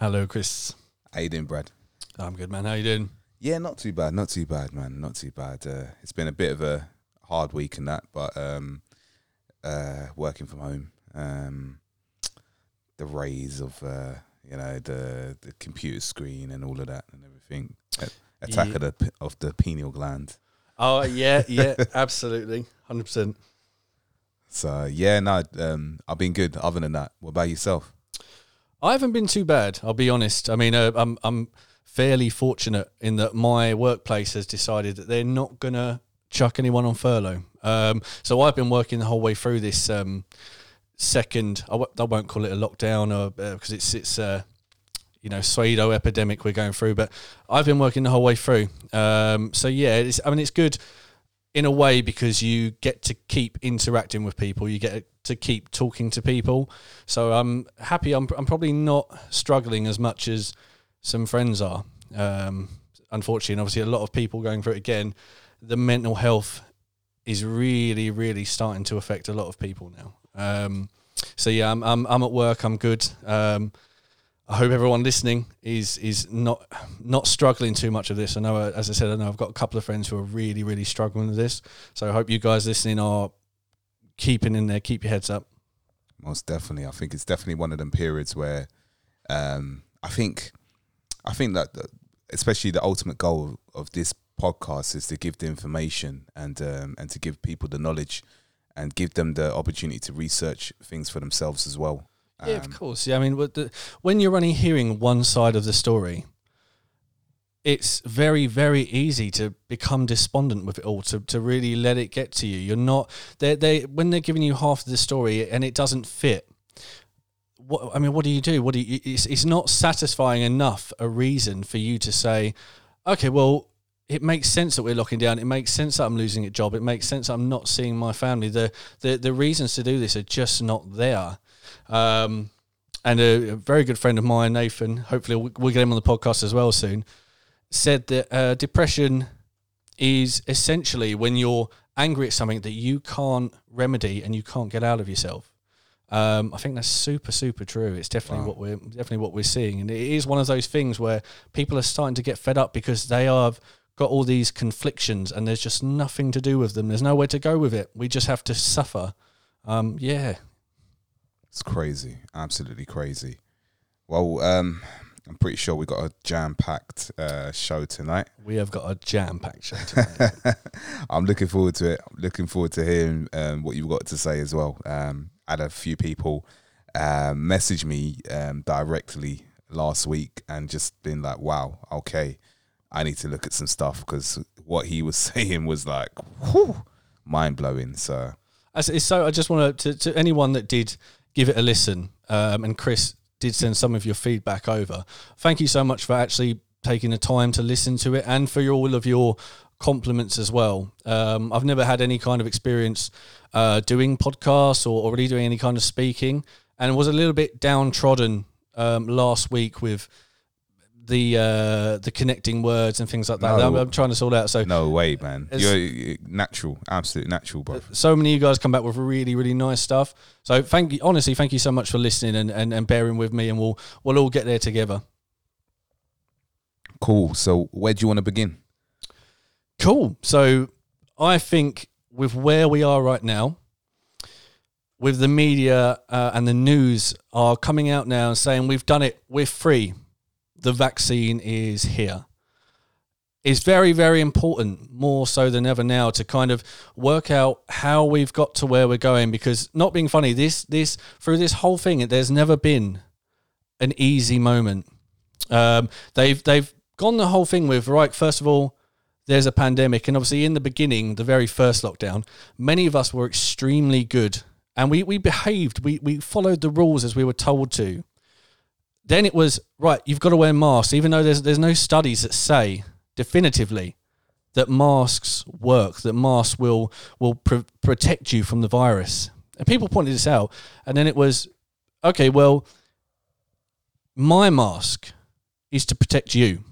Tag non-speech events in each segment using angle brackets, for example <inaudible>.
Hello, Chris. How you doing, Brad? I'm good, man. How you doing? Yeah, not too bad. Not too bad, man. Not too bad. Uh, it's been a bit of a hard week and that, but um, uh, working from home, um, the rays of uh, you know the the computer screen and all of that and everything. Attack Yeah. of the of the pineal gland. Oh yeah, <laughs> yeah, absolutely, hundred percent. So yeah, no, um, I've been good. Other than that, what about yourself? I haven't been too bad. I'll be honest. I mean, uh, I'm I'm fairly fortunate in that my workplace has decided that they're not gonna chuck anyone on furlough. Um, so I've been working the whole way through this um, second. I w- I won't call it a lockdown or because it's it's uh, you know pseudo epidemic we're going through, but I've been working the whole way through. Um, so yeah, I mean it's good in a way because you get to keep interacting with people. You get to keep talking to people. So I'm happy. I'm, I'm probably not struggling as much as some friends are. Um, unfortunately, and obviously, a lot of people going through it again. The mental health is really, really starting to affect a lot of people now. Um, so yeah, I'm, I'm I'm at work. I'm good. Um, I hope everyone listening is is not not struggling too much of this. I know, as I said, I know I've got a couple of friends who are really, really struggling with this. So I hope you guys listening are keeping in there. Keep your heads up. Most definitely. I think it's definitely one of them periods where um, I think I think that the, especially the ultimate goal of this podcast is to give the information and um, and to give people the knowledge and give them the opportunity to research things for themselves as well. Yeah, of Um, course. Yeah, I mean, the, when you're only hearing one side of the story, it's very, very easy to become despondent with it all. To, to really let it get to you. You're not they they when they're giving you half of the story and it doesn't fit. What I mean, what do you do? What do you? It's it's not satisfying enough a reason for you to say, okay, well. It makes sense that we're locking down. It makes sense that I'm losing a job. It makes sense I'm not seeing my family. The the the reasons to do this are just not there. Um, and a, a very good friend of mine, Nathan, hopefully we'll, we'll get him on the podcast as well soon, said that uh, depression is essentially when you're angry at something that you can't remedy and you can't get out of yourself. Um, I think that's super, super true. It's definitely Wow. what we're definitely what we're seeing, and it is one of those things where people are starting to get fed up because they have got all these conflictions and there's just nothing to do with them. There's nowhere to go with it. We just have to suffer. Um, yeah, It's crazy, absolutely crazy. Well, um, I'm pretty sure we got a jam-packed uh, show tonight. we have got a jam-packed show <laughs> tonight. I'm looking forward to it. I'm looking forward to hearing um, what you've got to say as well. Um, I had a few people um, message me um, directly last week and just been like, "Wow, okay, I need to look at some stuff because what he was <laughs> saying was like, whew, mind blowing." So it's so, I just want to, to anyone that did give it a listen, um, and Chris did send some of your feedback over. Thank you so much for actually taking the time to listen to it, and for your, all of your compliments as well. Um, I've never had any kind of experience uh, doing podcasts or already doing any kind of speaking, and was a little bit downtrodden um, last week with the uh, the connecting words and things like that. No. I'm, I'm trying to sort out. So no way, man. You're, natural, absolute natural, bro. so many of you guys come back with really really nice stuff so thank you honestly thank you so much for listening and, and, and bearing with me and we'll we'll all get there together Cool. So where do you want to begin? cool so i think with where we are right now with the media uh, and the news are coming out now and saying we've done it we're free the vaccine is here. It's very very important more so than ever now to kind of work out how we've got to where we're going. Because not being funny this this through this whole thing there's never been an easy moment. Um, they've they've gone the whole thing with right first of all there's a pandemic. And obviously in the beginning the very first lockdown many of us were extremely good. And we we behaved we we followed the rules as we were told to then it was right you've got to wear masks even though there's there's no studies that say definitively that masks work that masks will will pr- protect you from the virus and people pointed this out and then it was okay well my mask is to protect you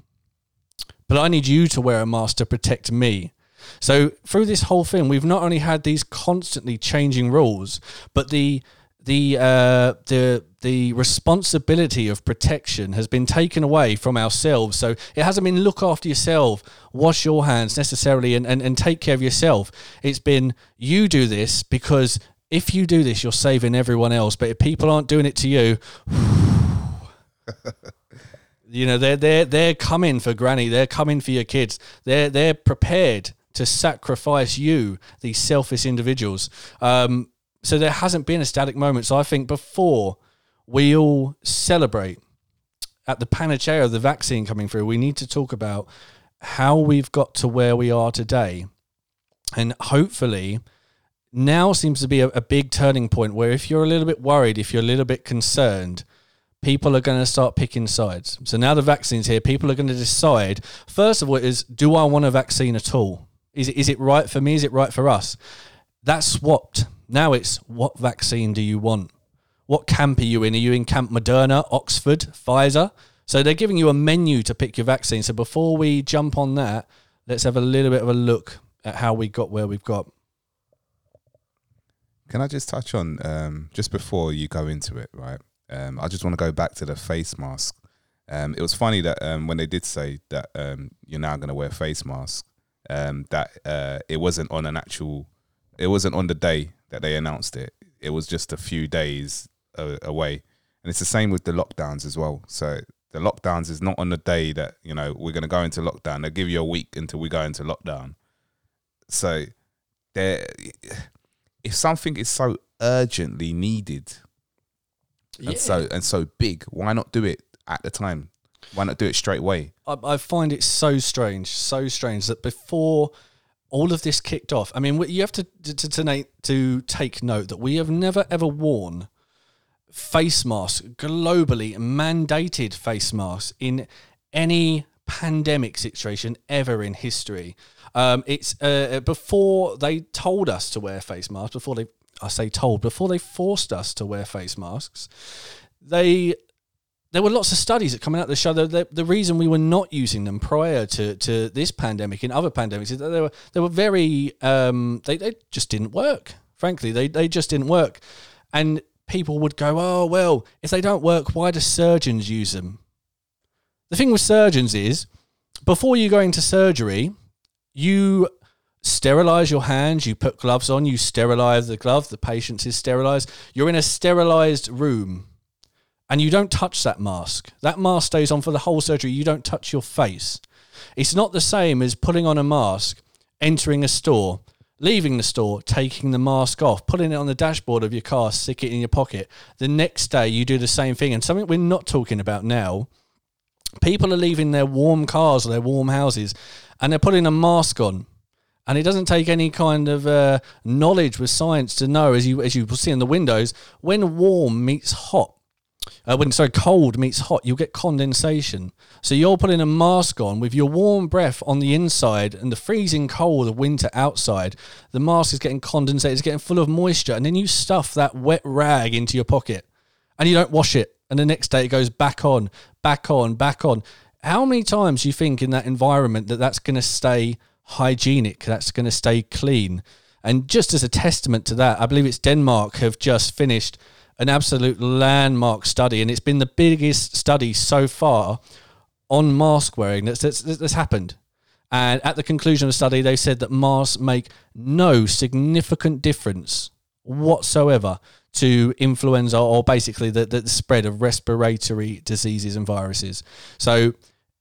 but I need you to wear a mask to protect me. So through this whole thing, we've not only had these constantly changing rules, but the the uh, the the responsibility of protection has been taken away from ourselves. So it hasn't been look after yourself, wash your hands necessarily, and, and, and take care of yourself. It's been you do this because if you do this, you're saving everyone else. But if people aren't doing it to you, <sighs> you know they're they're they're coming for granny. They're coming for your kids. They're they're prepared to sacrifice you, these selfish individuals. Um, so there hasn't been a static moment. So I think before we all celebrate at the panacea of the vaccine coming through, we need to talk about how we've got to where we are today. And hopefully, now seems to be a, a big turning point where if you're a little bit worried, if you're a little bit concerned, people are going to start picking sides. So now the vaccine's here, people are going to decide. First of all, is do I want a vaccine at all? Is it, is it right for me? Is it right for us? That's swapped. Now it's what vaccine do you want? What camp are you in? Are you in Camp Moderna, Oxford, Pfizer? So they're giving you a menu to pick your vaccine. So before we jump on that, let's have a little bit of a look at how we got where we've got. Can I just touch on um, just before you go into it, right? Um, I just want to go back to the face mask. Um, it was funny that um, when they did say that um, you're now going to wear face mask, um, that uh, it wasn't on an actual, it wasn't on the day that they announced it. It was just a few days away, and it's the same with the lockdowns as well. So the lockdowns is not on the day that you know we're going to go into lockdown. They give you a week until we go into lockdown. So there, if something is so urgently needed Yeah. and so and so big, why not do it at the time? Why not do it straight away? I, I find it so strange, so strange that before all of this kicked off, I mean, you have to to, to, take note that we have never ever worn face masks globally, mandated face masks in any pandemic situation ever in history. Um, it's uh, before they told us to wear face masks, before they, I say told, before they forced us to wear face masks, they there were lots of studies that coming out that show that the, reason we were not using them prior to, to this pandemic and other pandemics is that they were they were very um, they, they just didn't work. Frankly, they, they just didn't work. And people would go, Oh well, if they don't work, why do surgeons use them? The thing with surgeons is before you go into surgery, you sterilize your hands, you put gloves on, you sterilize the glove, the patient is sterilized. You're in a sterilized room and you don't touch that mask. That mask stays on for the whole surgery. You don't touch your face. It's not the same as putting on a mask, entering a store, leaving the store, taking the mask off, putting it on the dashboard of your car, stick it in your pocket. The next day, you do the same thing. And something we're not talking about now people are leaving their warm cars or their warm houses and they're putting a mask on. And it doesn't take any kind of uh, knowledge with science to know, as you as you will see in the windows, when warm meets hot, uh, when sorry cold meets hot, you'll get condensation. So you're putting a mask on with your warm breath on the inside and the freezing cold of winter outside. The mask is getting condensated, it's getting full of moisture, and then you stuff that wet rag into your pocket, and you don't wash it, and the next day it goes back on, back on, back on. How many times do you think in that environment that that's going to stay hygienic? That's going to stay clean. And just as a testament to that, I believe it's Denmark have just finished an absolute landmark study, and it's been the biggest study so far on mask wearing that's, that's, that's happened. And at the conclusion of the study, they said that masks make no significant difference whatsoever to influenza or basically the, the spread of respiratory diseases and viruses. So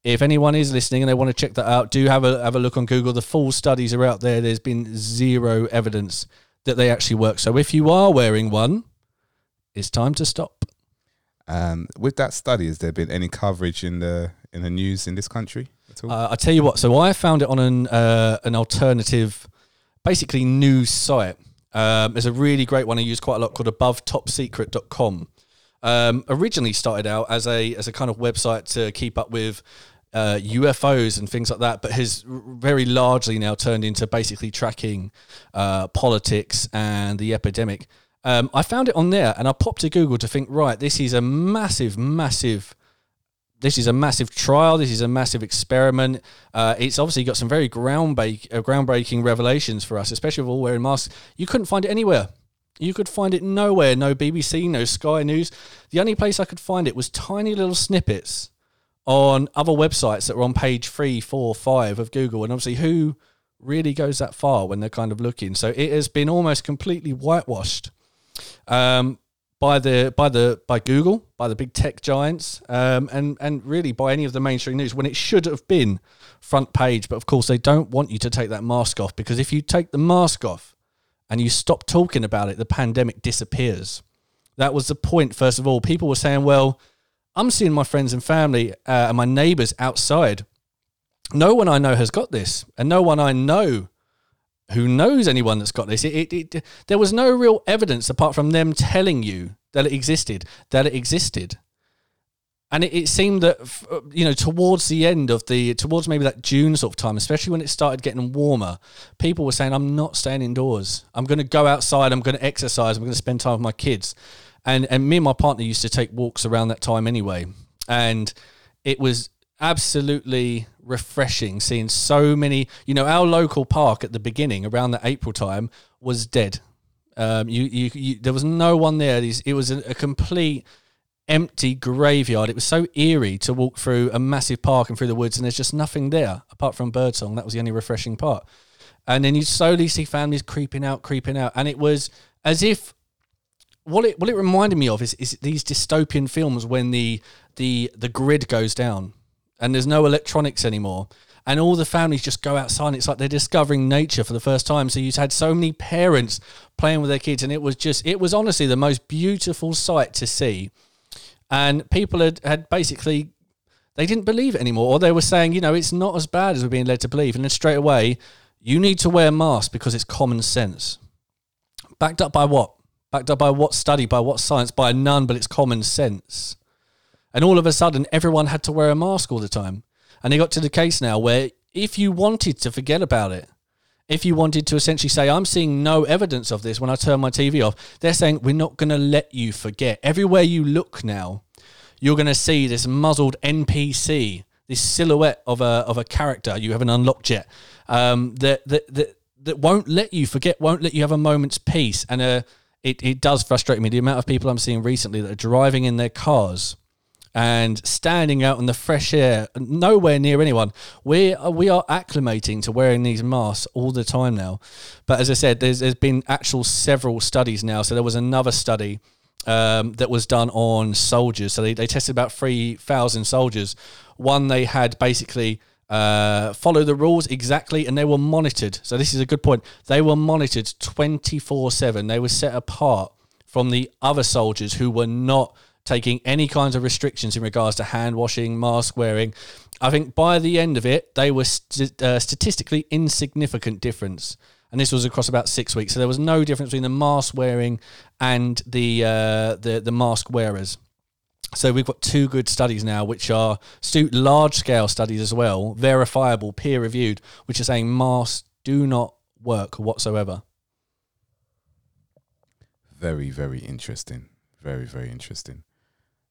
if anyone is listening and they want to check that out, do have a have a look on Google. The full studies are out there. There's been zero evidence that they actually work. So if you are wearing one, it's time to stop. Um, with that study, has there been any coverage in the in the news in this country at all? Uh, I tell you what. So I found it on an uh, an alternative, basically news site. Um, there's a really great one I use quite a lot called AboveTopSecret.com. Um, originally started out as a as a kind of website to keep up with uh, UFOs and things like that, but has very largely now turned into basically tracking uh, politics and the epidemic. Um, I found it on there, and I popped to Google to think, right, this is a massive, massive this is a massive trial. This is a massive experiment. Uh, it's obviously got some very groundbreak, uh, groundbreaking revelations for us, especially with all wearing masks. You couldn't find it anywhere. You could find it nowhere. No BBC, no Sky News. The only place I could find it was tiny little snippets on other websites that were on page three, four, five of Google. And obviously, who really goes that far when they're kind of looking? So it has been almost completely whitewashed um, by the by the by Google, by the big tech giants, um, and and really by any of the mainstream news when it should have been front page. But of course, they don't want you to take that mask off because if you take the mask off and you stop talking about it, the pandemic disappears. That was the point. First of all, people were saying, "Well." I'm seeing my friends and family uh, and my neighbors outside. No one I know has got this, and no one I know who knows anyone that's got this. It, it, it, there was no real evidence apart from them telling you that it existed, that it existed. And it, it seemed that, uh, you know, towards the end of the, towards maybe that June sort of time, especially when it started getting warmer, people were saying, I'm not staying indoors. I'm going to go outside. I'm going to exercise. I'm going to spend time with my kids and and me and my partner used to take walks around that time anyway, and it was absolutely refreshing seeing so many. You know, our local park at the beginning around the April time was dead. Um, you, you, you, there was no one there. It was a, a complete empty graveyard. It was so eerie to walk through a massive park and through the woods, and there's just nothing there apart from birdsong. That was the only refreshing part. And then you slowly see families creeping out, creeping out, and it was as if what it what it reminded me of is, is these dystopian films when the the the grid goes down and there's no electronics anymore. And all the families just go outside And it's like they're discovering nature for the first time. So you've had so many parents playing with their kids and it was just it was honestly the most beautiful sight to see. And people had, had basically they didn't believe it anymore or they were saying you know it's not as bad as we're being led to believe. And then straight away you need to wear masks because it's common sense. Backed up by what? Backed up by what study, by what science, by none, but it's common sense. And all of a sudden, everyone had to wear a mask all the time. And it got to the case now where if you wanted to forget about it, if you wanted to essentially say, I'm seeing no evidence of this when I turn my TV off, they're saying, we're not going to let you forget. Everywhere you look now, you're going to see this muzzled NPC, this silhouette of a, of a character you haven't unlocked yet, um, that, that, that, that won't let you forget, won't let you have a moment's peace. And a, it, it does frustrate me the amount of people I'm seeing recently that are driving in their cars and standing out in the fresh air, nowhere near anyone. We are, we are acclimating to wearing these masks all the time now. But as I said, there's, there's been actual several studies now. So there was another study um, that was done on soldiers. So they, they tested about 3,000 soldiers. One, they had basically uh, follow the rules exactly, and they were monitored. So this is a good point. They were monitored twenty four seven. They were set apart from the other soldiers who were not taking any kinds of restrictions in regards to hand washing, mask wearing. I think by the end of it, they were st- uh, statistically insignificant difference. And this was across about six weeks. So there was no difference between the mask wearing and the uh, the the mask wearers. So we've got two good studies now, which are large scale studies as well, verifiable, peer reviewed, which are saying masks do not work whatsoever. Very, very interesting. Very, very interesting.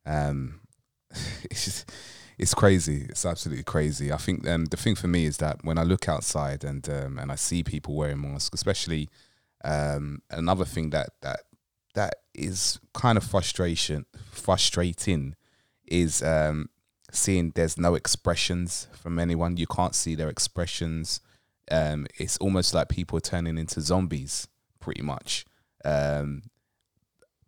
Um, <laughs> it's just, it's crazy. It's absolutely crazy. I think um, the thing for me is that when I look outside and um, and I see people wearing masks, especially um, another thing that that that is kind of frustration frustrating is um, seeing there's no expressions from anyone. You can't see their expressions. Um, it's almost like people are turning into zombies, pretty much. Um,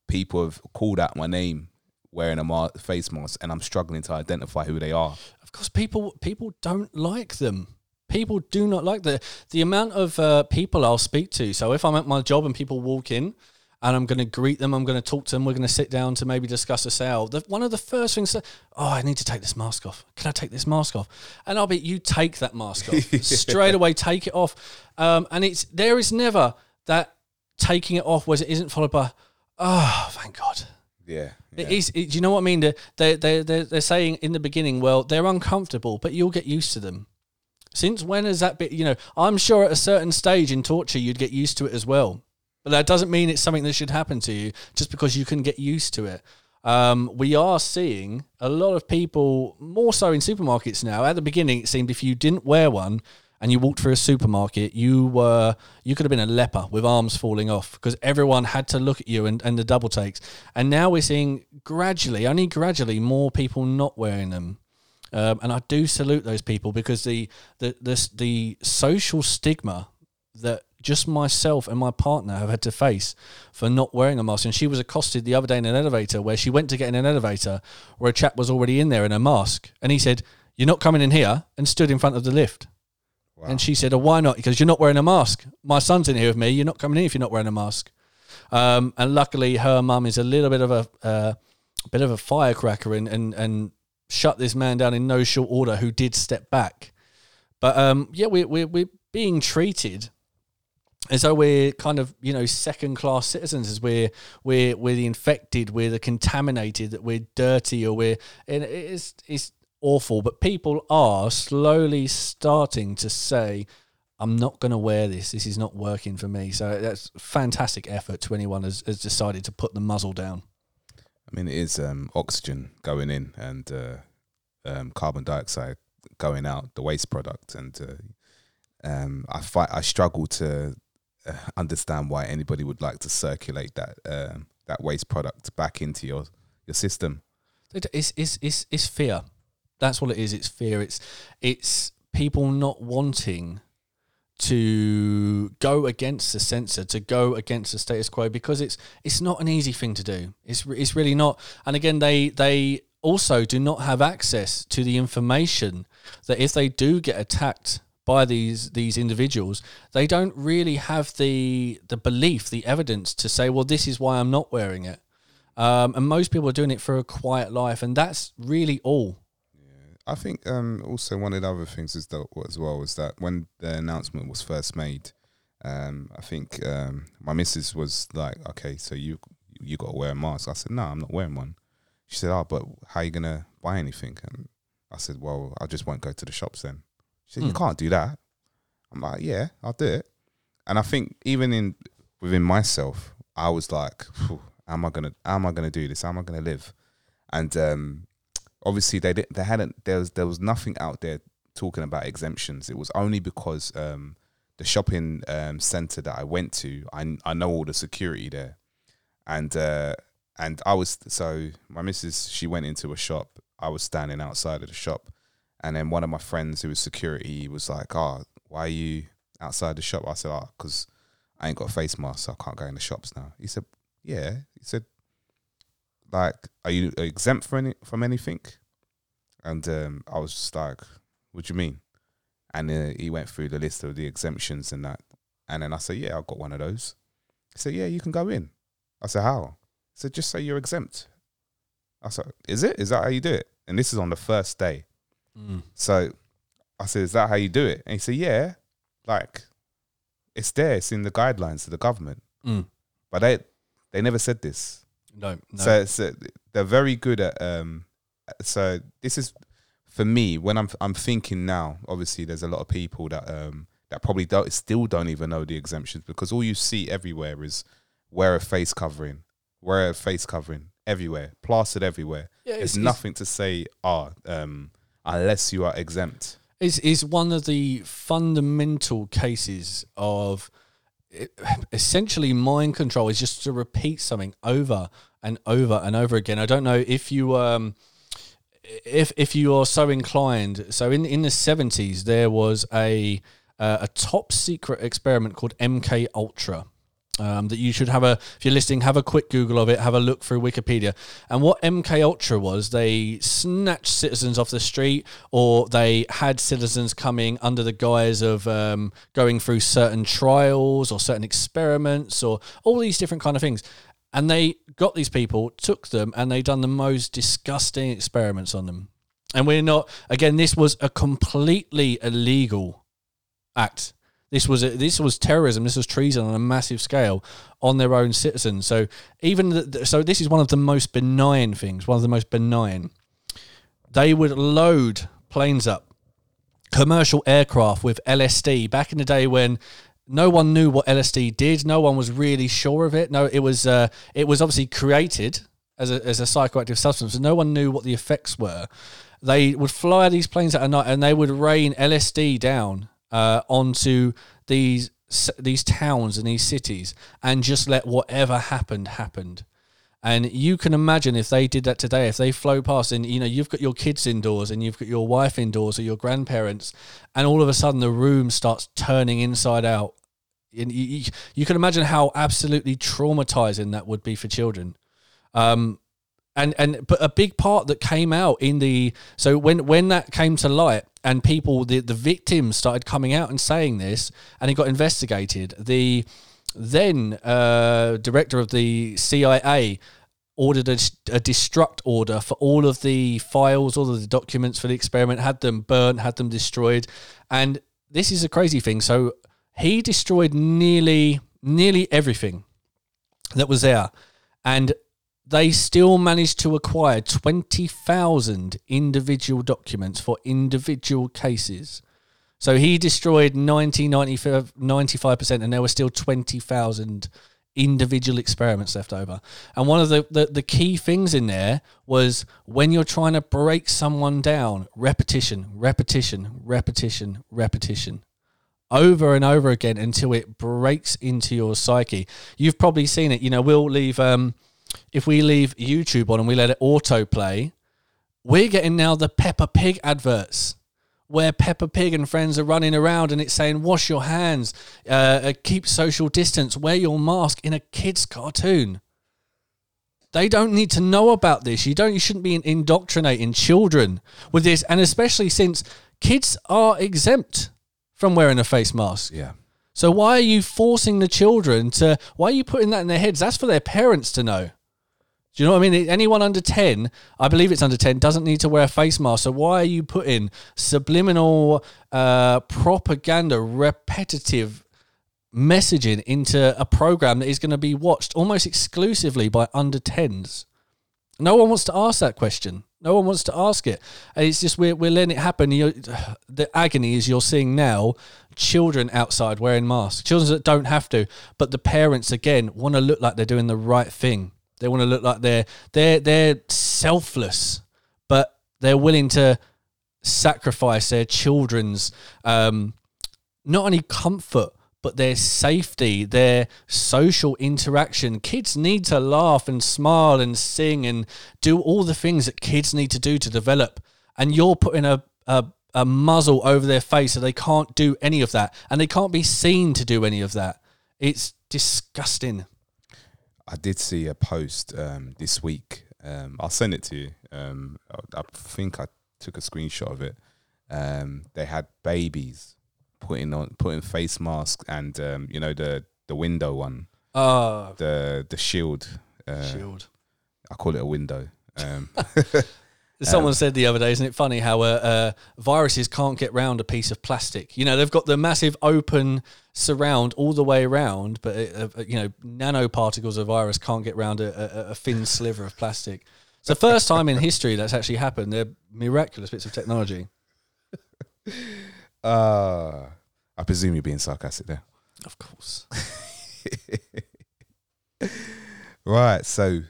people have called out my name wearing a ma- face mask, and I'm struggling to identify who they are. Of course, people people don't like them. People do not like the the amount of uh, people I'll speak to. So if I'm at my job and people walk in and I'm going to greet them. I'm going to talk to them. We're going to sit down to maybe discuss a sale. The, one of the first things that, oh, I need to take this mask off. Can I take this mask off? And I'll be, you take that mask off <laughs> straight away. Take it off. Um, and it's there is never that taking it off where it isn't followed by, oh, thank God. Yeah, yeah. It is. It, do you know what I mean? They they they they're, they're saying in the beginning, well, they're uncomfortable, but you'll get used to them. Since when has that been? You know, I'm sure at a certain stage in torture, you'd get used to it as well. But that doesn't mean it's something that should happen to you just because you can get used to it. Um, we are seeing a lot of people, more so in supermarkets now. At the beginning, it seemed if you didn't wear one and you walked through a supermarket, you were you could have been a leper with arms falling off because everyone had to look at you and, and the double takes. And now we're seeing gradually, only gradually, more people not wearing them. Um, and I do salute those people because the the the, the social stigma that just myself and my partner have had to face for not wearing a mask. And she was accosted the other day in an elevator where she went to get in an elevator where a chap was already in there in a mask, and he said, "You're not coming in here," and stood in front of the lift. Wow. And she said, "Oh, why not? Because you're not wearing a mask. My son's in here with me. You're not coming in if you're not wearing a mask." Um, and luckily, her mum is a little bit of a uh, bit of a firecracker and, and and shut this man down in no short order, who did step back. But um, yeah, we we we're being treated as though we're kind of you know second class citizens, as we're we're we're the infected, we're the contaminated, that we're dirty, or we're and it's it's awful. But people are slowly starting to say. I'm not going to wear this. This is not working for me. So that's fantastic effort to anyone has, has decided to put the muzzle down. I mean, it is um, oxygen going in and uh, um, carbon dioxide going out, the waste product, and uh, um, I fight. I struggle to uh, understand why anybody would like to circulate that um, that waste product back into your your system. It's, it's, it's, it's fear. That's what it is. It's fear. It's, it's people not wanting to go against the censor, to go against the status quo, because it's it's not an easy thing to do. It's it's really not. And again, they they also do not have access to the information that if they do get attacked by these these individuals, they don't really have the the belief, the evidence to say, well, this is why I'm not wearing it. Um, and most people are doing it for a quiet life, and that's really all. I think um, also one of the other things is that as well was that when the announcement was first made, um, I think um, my missus was like, "Okay, so you you got to wear a mask." I said, "No, I'm not wearing one." She said, "Oh, but how are you gonna buy anything?" And I said, "Well, I just won't go to the shops then." She said, "You Hmm. can't do that." I'm like, "Yeah, I'll do it." And I think even in within myself, I was like, "How am I gonna? How am I gonna do this? How am I gonna live?" And um, obviously they didn't they hadn't there was there was nothing out there talking about exemptions. It was only because um the shopping um center that i went to i i know all the security there. And uh and i was so my missus she went into a shop. I was standing outside of the shop. And then one of my friends who was security was like oh why are you outside the shop? I said oh because i ain't got a face mask so i can't go in the shops now he said yeah. He said like, are you exempt from any from anything? And um, I was just like, what do you mean? And uh, he went through the list of the exemptions and that. And then I said, yeah, I've got one of those. He said, yeah, you can go in. I said, how? He said, just say you're exempt. I said, is it? Is that how you do it? And this is on the first day. So I said, is that how you do it? And he said, yeah, like it's there. It's in the guidelines of the government. Mm. But they they never said this. No, no. So, so they're very good at. Um, so this is for me when I'm I'm thinking now. Obviously, there's a lot of people that um that probably don't still don't even know the exemptions because all you see everywhere is wear a face covering, wear a face covering everywhere, plastered everywhere. Yeah, There's it's- nothing to say. Ah, um, unless you are exempt. is is one of the fundamental cases of it- <sighs> essentially mind control is just to repeat something over and over and over again. I don't know if you um if if you are so inclined. So in in the seventies there was a uh, a top secret experiment called MK Ultra. Um, that you should have a if you're listening have a quick google of it have a look through wikipedia and what mk ultra was they snatched citizens off the street or they had citizens coming under the guise of um, going through certain trials or certain experiments or all these different kind of things and they got these people took them and they done the most disgusting experiments on them and we're not again this was a completely illegal act. This was a, this was terrorism. This was treason on a massive scale on their own citizens. So even the, so, this is one of the most benign things. One of the most benign. They would load planes up, commercial aircraft with LSD. Back in the day when no one knew what LSD did, no one was really sure of it. No, it was uh, it was obviously created as a, as a psychoactive substance, and no one knew what the effects were. They would fly these planes at night, and they would rain LSD down uh, onto these these towns and these cities and just let whatever happened happened. And you can imagine if they did that today, if they flow past and you know you've got your kids indoors and you've got your wife indoors or your grandparents, and all of a sudden the room starts turning inside out. And you, you can imagine how absolutely traumatizing that would be for children. Um, and and but a big part that came out in the so when when that came to light and people the the victims started coming out and saying this and it got investigated the then uh, director of the CIA ordered a, a, destruct order for all of the files, all of the documents for the experiment, had them burnt, had them destroyed, and this is a crazy thing. So he destroyed nearly nearly everything that was there, and they still managed to acquire 20,000 individual documents for individual cases. So he destroyed 90, 95%, and there were still 20,000 individual experiments left over. And one of the, the, the, key things in there was when you're trying to break someone down, repetition, repetition, repetition, repetition. Over and over again until it breaks into your psyche. You've probably seen it. You know, we'll leave um, if we leave YouTube on and we let it autoplay, we're getting now the Peppa Pig adverts where Peppa Pig and friends are running around and it's saying, wash your hands, uh, uh, keep social distance, wear your mask in a kid's cartoon. They don't need to know about this. You don't. You shouldn't be indoctrinating children with this, and especially since kids are exempt from wearing a face mask. Yeah. So why are you forcing the children to? Why are you putting that in their heads? That's for their parents to know. Do you know what I mean? Anyone under 10, I believe it's under 10, doesn't need to wear a face mask. So why are you putting subliminal uh, propaganda, repetitive messaging into a program that is going to be watched almost exclusively by under 10s? No one wants to ask that question. No one wants to ask it. And it's just we're, we're letting it happen. You're, the agony is you're seeing now children outside wearing masks, children that don't have to, but the parents, again, want to look like they're doing the right thing they want to look like they're they're they're selfless, but they're willing to sacrifice their children's um, not only comfort but their safety, their social interaction. Kids need to laugh and smile and sing and do all the things that kids need to do to develop. And you're putting a, a, a muzzle over their face so they can't do any of that and they can't be seen to do any of that. It's disgusting. I did see a post um, this week. Um, I'll send it to you. Um, I, I, think I took a screenshot of it. Um, they had babies putting on putting face masks and um, you know the the window one. Oh, the the shield. Uh, shield. I call it a window. Um, <laughs> Someone um, said the other day, isn't it funny how uh, uh, viruses can't get round a piece of plastic? You know, they've got the massive open surround all the way around, but uh, uh you know, nanoparticles of virus can't get round a, a, a thin sliver of plastic. It's the first time in history that's actually happened. They're miraculous bits of technology. <laughs> Uh, I presume you're being sarcastic there. Of course. <laughs> right. So,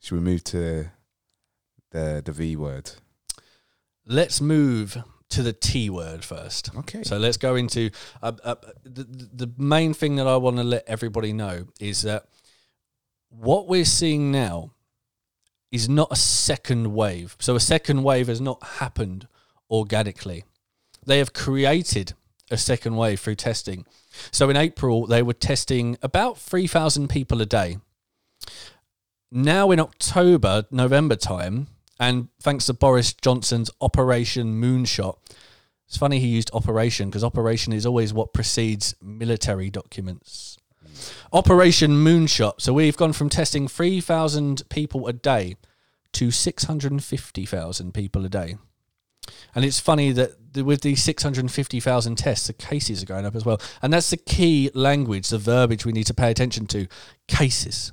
should we move to the the V word. Let's move to the T word first. Okay. So let's go into uh, uh, the the main thing that I want to let everybody know is that what we're seeing now is not a second wave. So a second wave has not happened organically. They have created a second wave through testing. So in April, they were testing about 3,000 people a day. Now in October, November time, and thanks to Boris Johnson's Operation Moonshot, it's funny he used operation because operation is always what precedes military documents. Operation Moonshot. So we've gone from testing 3,000 people a day to 650,000 people a day. And it's funny that with these 650,000 tests, the cases are going up as well. And that's the key language, the verbiage we need to pay attention to cases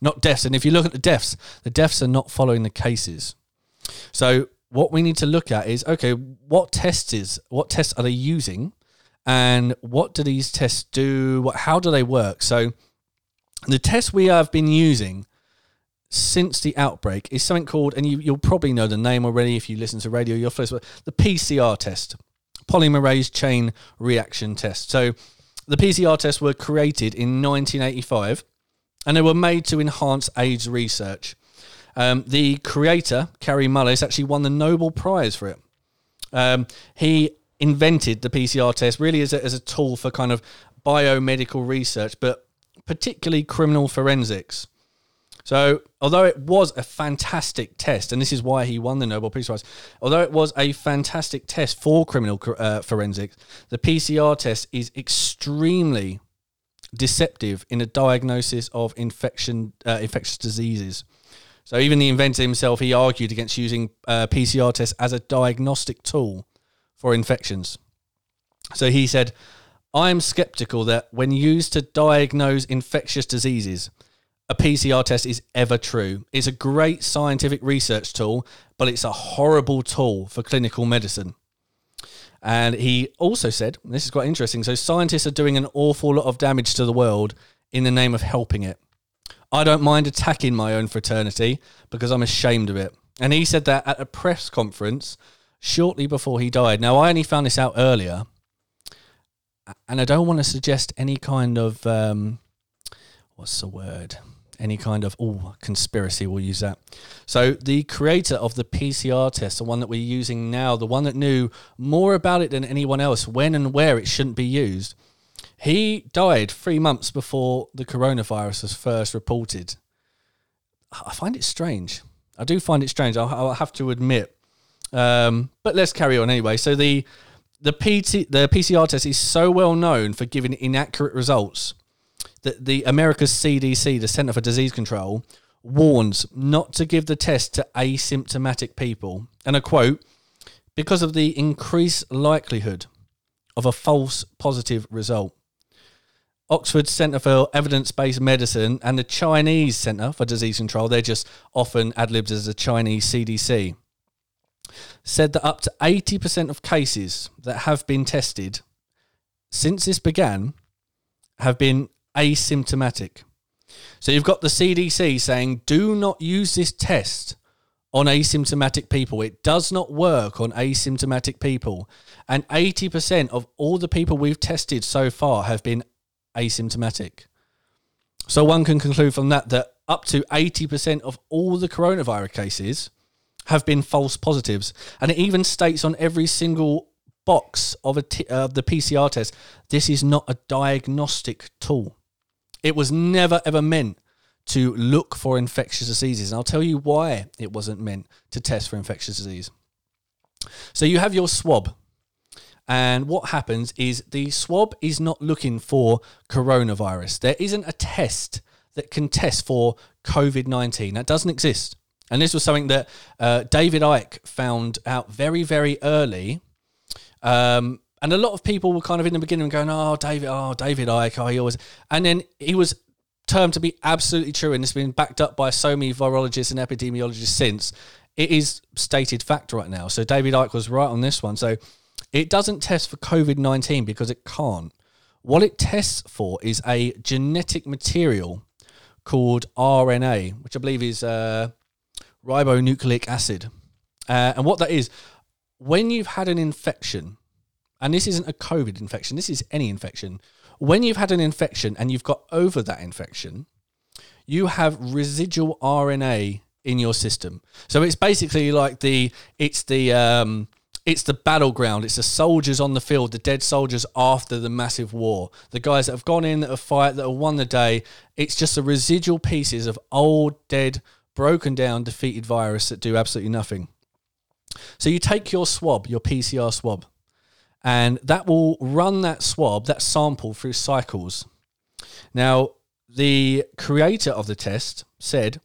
not deaths. And if you look at the deaths, the deaths are not following the cases. So what we need to look at is okay, what tests is what tests are they using, and what do these tests do? What how do they work? So the tests we have been using since the outbreak is something called, and you, will probably know the name already if you listen to radio. You're first, the PCR test. polymerase chain reaction test. So the PCR tests were created in 1985 and they were made to enhance AIDS research. Um, the creator, Kary Mullis, actually won the Nobel Prize for it. Um, he invented the PCR test really as a, as a tool for kind of biomedical research, but particularly criminal forensics. So, although it was a fantastic test, and this is why he won the Nobel Peace Prize, although it was a fantastic test for criminal uh, forensics, the PCR test is extremely deceptive in a diagnosis of infection, uh, infectious diseases. So, even the inventor himself, he argued against using uh, PCR tests as a diagnostic tool for infections. So, he said, I am skeptical that when used to diagnose infectious diseases, a PCR test is ever true. It's a great scientific research tool, but it's a horrible tool for clinical medicine. And he also said, this is quite interesting. So, scientists are doing an awful lot of damage to the world in the name of helping it. I don't mind attacking my own fraternity because I'm ashamed of it. And he said that at a press conference shortly before he died. Now, I only found this out earlier, and I don't want to suggest any kind of um, what's the word? Any kind of oh conspiracy we'll use that. So the creator of the pcr test the one that we're using now the one that knew more about it than anyone else when and where it shouldn't be used he died three months before the coronavirus was first reported. I find it strange. I do find it strange i'll, I'll have to admit. Um, but let's carry on anyway. So the the PT, the PCR test is so well known for giving inaccurate results that the America's CDC, the Center for Disease Control, warns not to give the test to asymptomatic people. And I quote, because of the increased likelihood of a false positive result. Oxford Centre for Evidence Based Medicine and the Chinese Centre for Disease Control, they're just often ad libbed as the Chinese CDC, said that up to 80% of cases that have been tested since this began have been asymptomatic. So you've got the CDC saying, do not use this test on asymptomatic people. It does not work on asymptomatic people. And 80% of all the people we've tested so far have been asymptomatic. So one can conclude from that that up to 80% of all the coronavirus cases have been false positives. And it even states on every single box of t- uh, the PCR test, this is not a diagnostic tool. It was never ever meant to look for infectious diseases. And I'll tell you why it wasn't meant to test for infectious disease. So you have your swab. And what happens is the swab is not looking for coronavirus. There isn't a test that can test for COVID 19. That doesn't exist. And this was something that uh, David Icke found out very, very early. Um, and a lot of people were kind of in the beginning going, "Oh, David, oh, David Icke, oh, he always," and then he was termed to be absolutely true, and it's been backed up by so many virologists and epidemiologists since. It is stated fact right now. So David Icke was right on this one. So it doesn't test for COVID nineteen because it can't. What it tests for is a genetic material called RNA, which I believe is uh, ribonucleic acid. Uh, and what that is, when you've had an infection, and this isn't a COVID infection, this is any infection. When you've had an infection and you've got over that infection, you have residual RNA in your system. So it's basically like the it's the um, it's the battleground. It's the soldiers on the field, the dead soldiers after the massive war, the guys that have gone in, that have fight, that have won the day. It's just the residual pieces of old, dead, broken down, defeated virus that do absolutely nothing. So you take your swab, your PCR swab, and that will run that swab, that sample through cycles. Now, the creator of the test said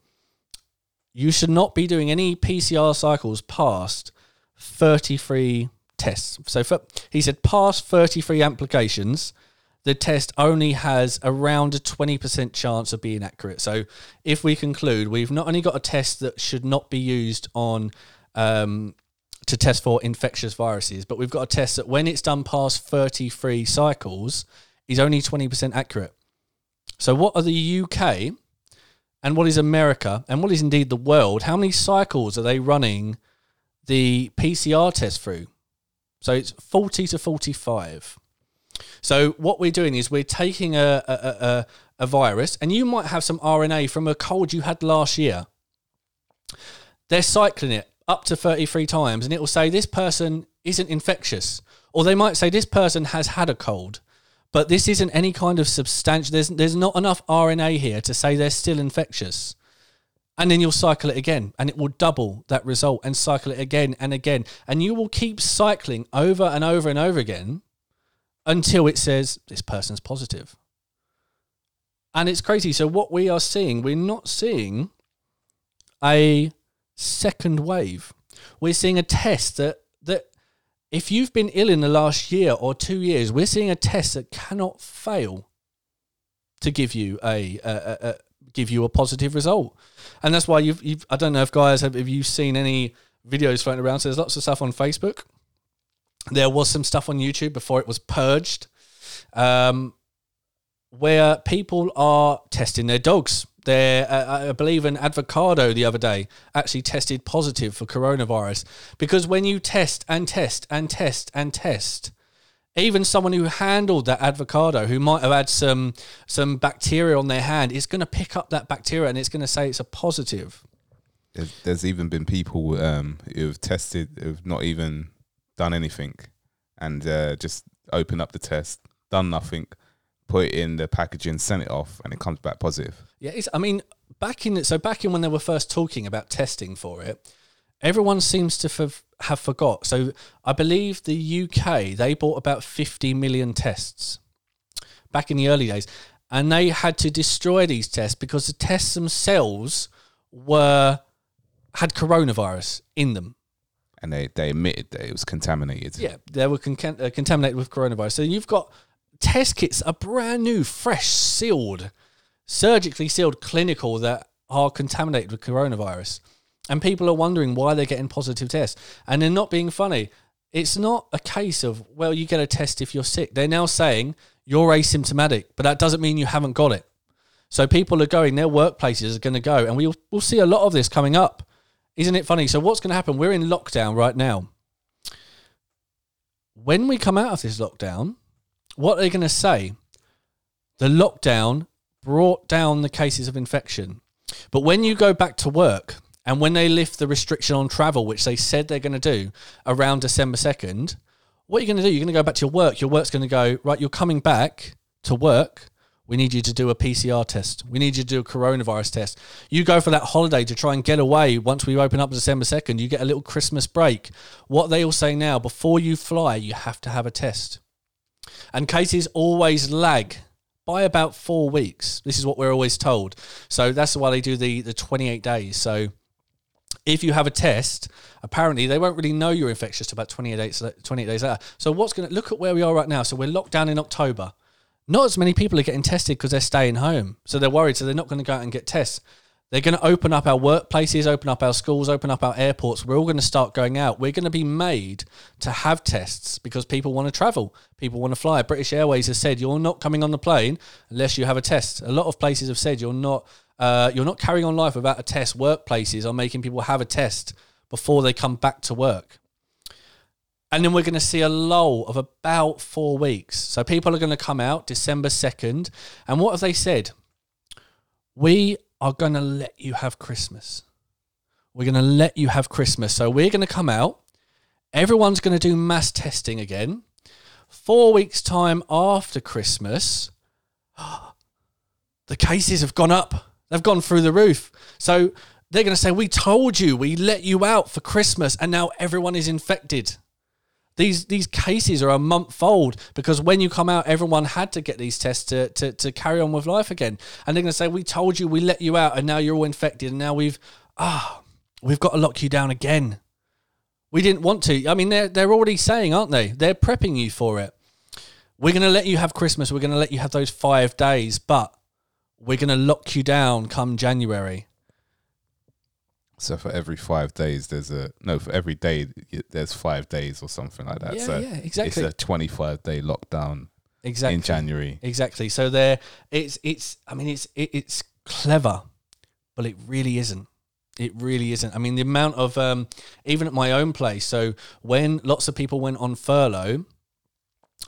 you should not be doing any PCR cycles past 33 tests. So for, he said past 33 applications, the test only has around a 20% chance of being accurate. So if we conclude we've not only got a test that should not be used on um, to test for infectious viruses, but we've got a test that when it's done past 33 cycles is only 20% accurate. So what are the UK and what is America and what is indeed the world? How many cycles are they running the PCR test through? So it's 40 to 45. So what we're doing is we're taking a, a, a, a virus, and you might have some RNA from a cold you had last year. They're cycling it up to 33 times, and it will say this person isn't infectious. Or they might say this person has had a cold, but this isn't any kind of substantial, there's, there's not enough RNA here to say they're still infectious. And then you'll cycle it again, and it will double that result and cycle it again and again. And you will keep cycling over and over and over again until it says this person's positive. And it's crazy. So, what we are seeing, we're not seeing a second wave. We're seeing a test that, that if you've been ill in the last year or two years, we're seeing a test that cannot fail to give you a, a, a, a give you a positive result. And that's why you've, you've I don't know if guys have, have you seen any videos floating around? So there's lots of stuff on Facebook. There was some stuff on YouTube before it was purged, um, where people are testing their dogs. There, uh, I believe an avocado the other day actually tested positive for coronavirus because when you test and test and test and test, even someone who handled that avocado who might have had some some bacteria on their hand is going to pick up that bacteria and it's going to say it's a positive. There's, there's even been people um, who've tested, who've not even done anything, and uh, just opened up the test, done nothing, put it in the packaging, sent it off, and it comes back positive. Yeah, it's, I mean, back in so back in when they were first talking about testing for it, everyone seems to have, have forgot. So I believe the UK they bought about 50 million tests back in the early days, and they had to destroy these tests because the tests themselves were had coronavirus in them. And they, they admitted that it was contaminated. Yeah, they were con- uh, contaminated with coronavirus. So you've got test kits are brand new, fresh, sealed, surgically sealed, clinical that are contaminated with coronavirus. And people are wondering why they're getting positive tests. And they're not being funny. It's not a case of, well, you get a test if you're sick. They're now saying you're asymptomatic, but that doesn't mean you haven't got it. So people are going, their workplaces are going to go. And we'll, we'll see a lot of this coming up. Isn't it funny? So what's going to happen? We're in lockdown right now. When we come out of this lockdown, what are they going to say? The lockdown brought down the cases of infection. But when you go back to work and when they lift the restriction on travel, which they said they're going to do around December 2nd, what are you going to do? You're going to go back to your work. Your work's going to go, right, you're coming back to work. We need you to do a PCR test. We need you to do a coronavirus test. You go for that holiday to try and get away once we open up December 2nd. You get a little Christmas break. What they all say now, before you fly, you have to have a test. And cases always lag by about four weeks. This is what we're always told. So that's why they do the, the 28 days. So if you have a test, apparently they won't really know you're infectious about 28 days, 28 days later. So what's going to look at where we are right now? So we're locked down in October. Not as many people are getting tested because they're staying home. So they're worried. So they're not going to go out and get tests. They're going to open up our workplaces, open up our schools, open up our airports. We're all going to start going out. We're going to be made to have tests because people want to travel. People want to fly. British Airways has said you're not coming on the plane unless you have a test. A lot of places have said you're not uh, you're not carrying on life without a test. Workplaces are making people have a test before they come back to work. And then we're going to see a lull of about four weeks. So people are going to come out December 2nd. And what have they said? We are going to let you have Christmas. We're going to let you have Christmas. So we're going to come out. Everyone's going to do mass testing again. Four weeks' time after Christmas, <gasps> the cases have gone up. They've gone through the roof. So they're going to say, We told you, we let you out for Christmas, and now everyone is infected. These these cases are a month old because when you come out, everyone had to get these tests to, to, to carry on with life again. And they're going to say, "We told you, we let you out, and now you're all infected, and now we've ah, we've got to lock you down again. We didn't want to. I mean, they're they're already saying, aren't they? They're prepping you for it. We're going to let you have Christmas. We're going to let you have those five days, but we're going to lock you down come January. So for every five days, there's a no. For every day, there's five days or something like that. Yeah, so yeah, exactly. it's a 25 day lockdown Exactly. in January. Exactly. So there, it's it's. I mean, it's it, it's clever, but it really isn't. It really isn't. I mean, the amount of um, even at my own place. So when lots of people went on furlough,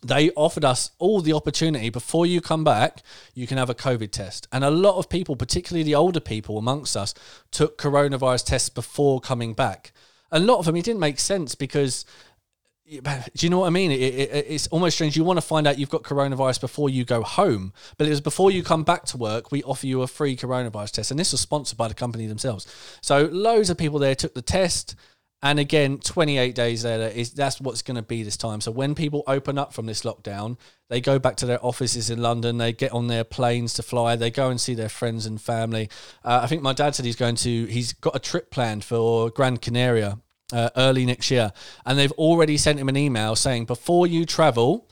they offered us all the opportunity before you come back, you can have a COVID test. And a lot of people, particularly the older people amongst us, took coronavirus tests before coming back. A lot of them, it didn't make sense because do you know what I mean? It, it, it's almost strange. You want to find out you've got coronavirus before you go home, but it was before you come back to work. We offer you a free coronavirus test, and this was sponsored by the company themselves. So loads of people there took the test, and again, 28 days later is that's what's going to be this time. So when people open up from this lockdown, they go back to their offices in London. They get on their planes to fly. They go and see their friends and family. Uh, I think my dad said he's going to. He's got a trip planned for Gran Canaria uh, early next year, and they've already sent him an email saying before you travel,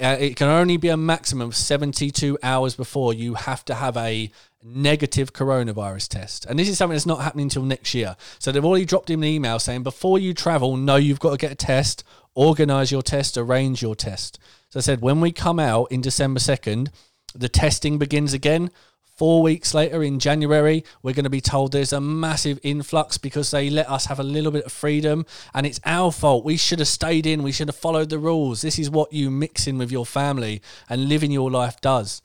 uh, it can only be a maximum of 72 hours before you have to have a negative coronavirus test. And this is something that's not happening until next year. So they've already dropped him an email saying before you travel, no, you've got to get a test, organize your test, arrange your test. So I said, when we come out in December 2nd, the testing begins again. Four weeks later in January, we're going to be told there's a massive influx because they let us have a little bit of freedom and it's our fault. We should have stayed in. We should have followed the rules. This is what you mixing with your family and living your life does.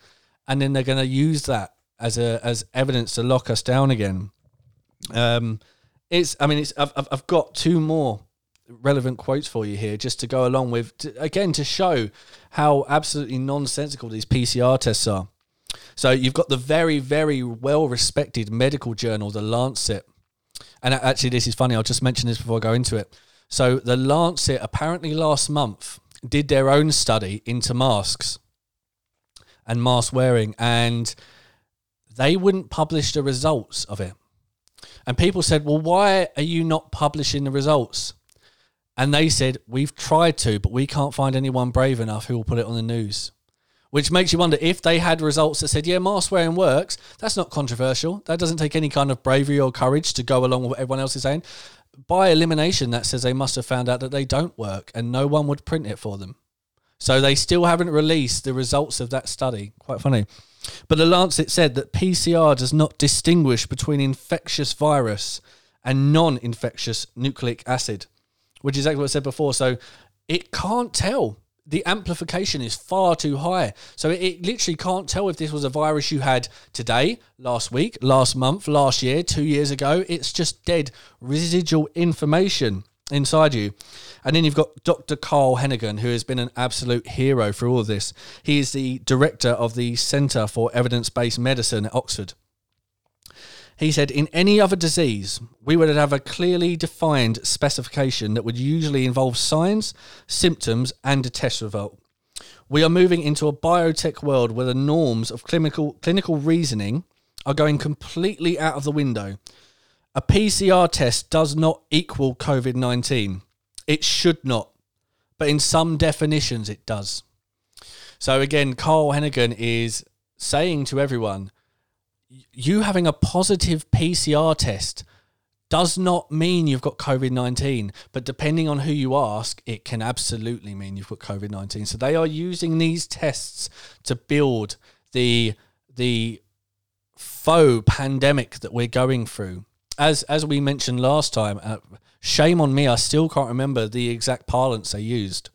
And then they're going to use that as a as evidence to lock us down again. Um, it's I mean it's I've I've got two more relevant quotes for you here just to go along with to, again to show how absolutely nonsensical these PCR tests are. So you've got the very, very well respected medical journal, The Lancet. And actually, this is funny. I'll just mention this before I go into it. So The Lancet apparently last month did their own study into masks and mask wearing, and they wouldn't publish the results of it. And people said, Well, why are you not publishing the results? And they said, We've tried to, but we can't find anyone brave enough who will put it on the news which makes you wonder if they had results that said, yeah, mask wearing works, that's not controversial. That doesn't take any kind of bravery or courage to go along with what everyone else is saying. By elimination, that says they must have found out that they don't work and no one would print it for them. So they still haven't released the results of that study. Quite funny. But the Lancet said that PCR does not distinguish between infectious virus and non infectious nucleic acid, which is exactly what I said before. So it can't tell the amplification is far too high. So it, it, literally can't tell if this was a virus you had today, last week, last month, last year, two years ago. It's just dead residual information inside you. And then you've got Dr. Carl Heneghan, who has been an absolute hero for all of this. He is the director of the Centre for Evidence Based Medicine at Oxford. He said, in any other disease, we would have a clearly defined specification that would usually involve signs, symptoms, and a test result. We are moving into a biotech world where the norms of clinical, clinical reasoning are going completely out of the window. A PCR test does not equal COVID 19. It should not, but in some definitions, it does. So, again, Carl Heneghan is saying to everyone you having a positive PCR test does not mean you've got COVID 19, but depending on who you ask, it can absolutely mean you've got COVID 19. So they are using these tests to build the, the faux pandemic that we're going through. As, as we mentioned last time, uh, shame on me, I still can't remember the exact parlance they used.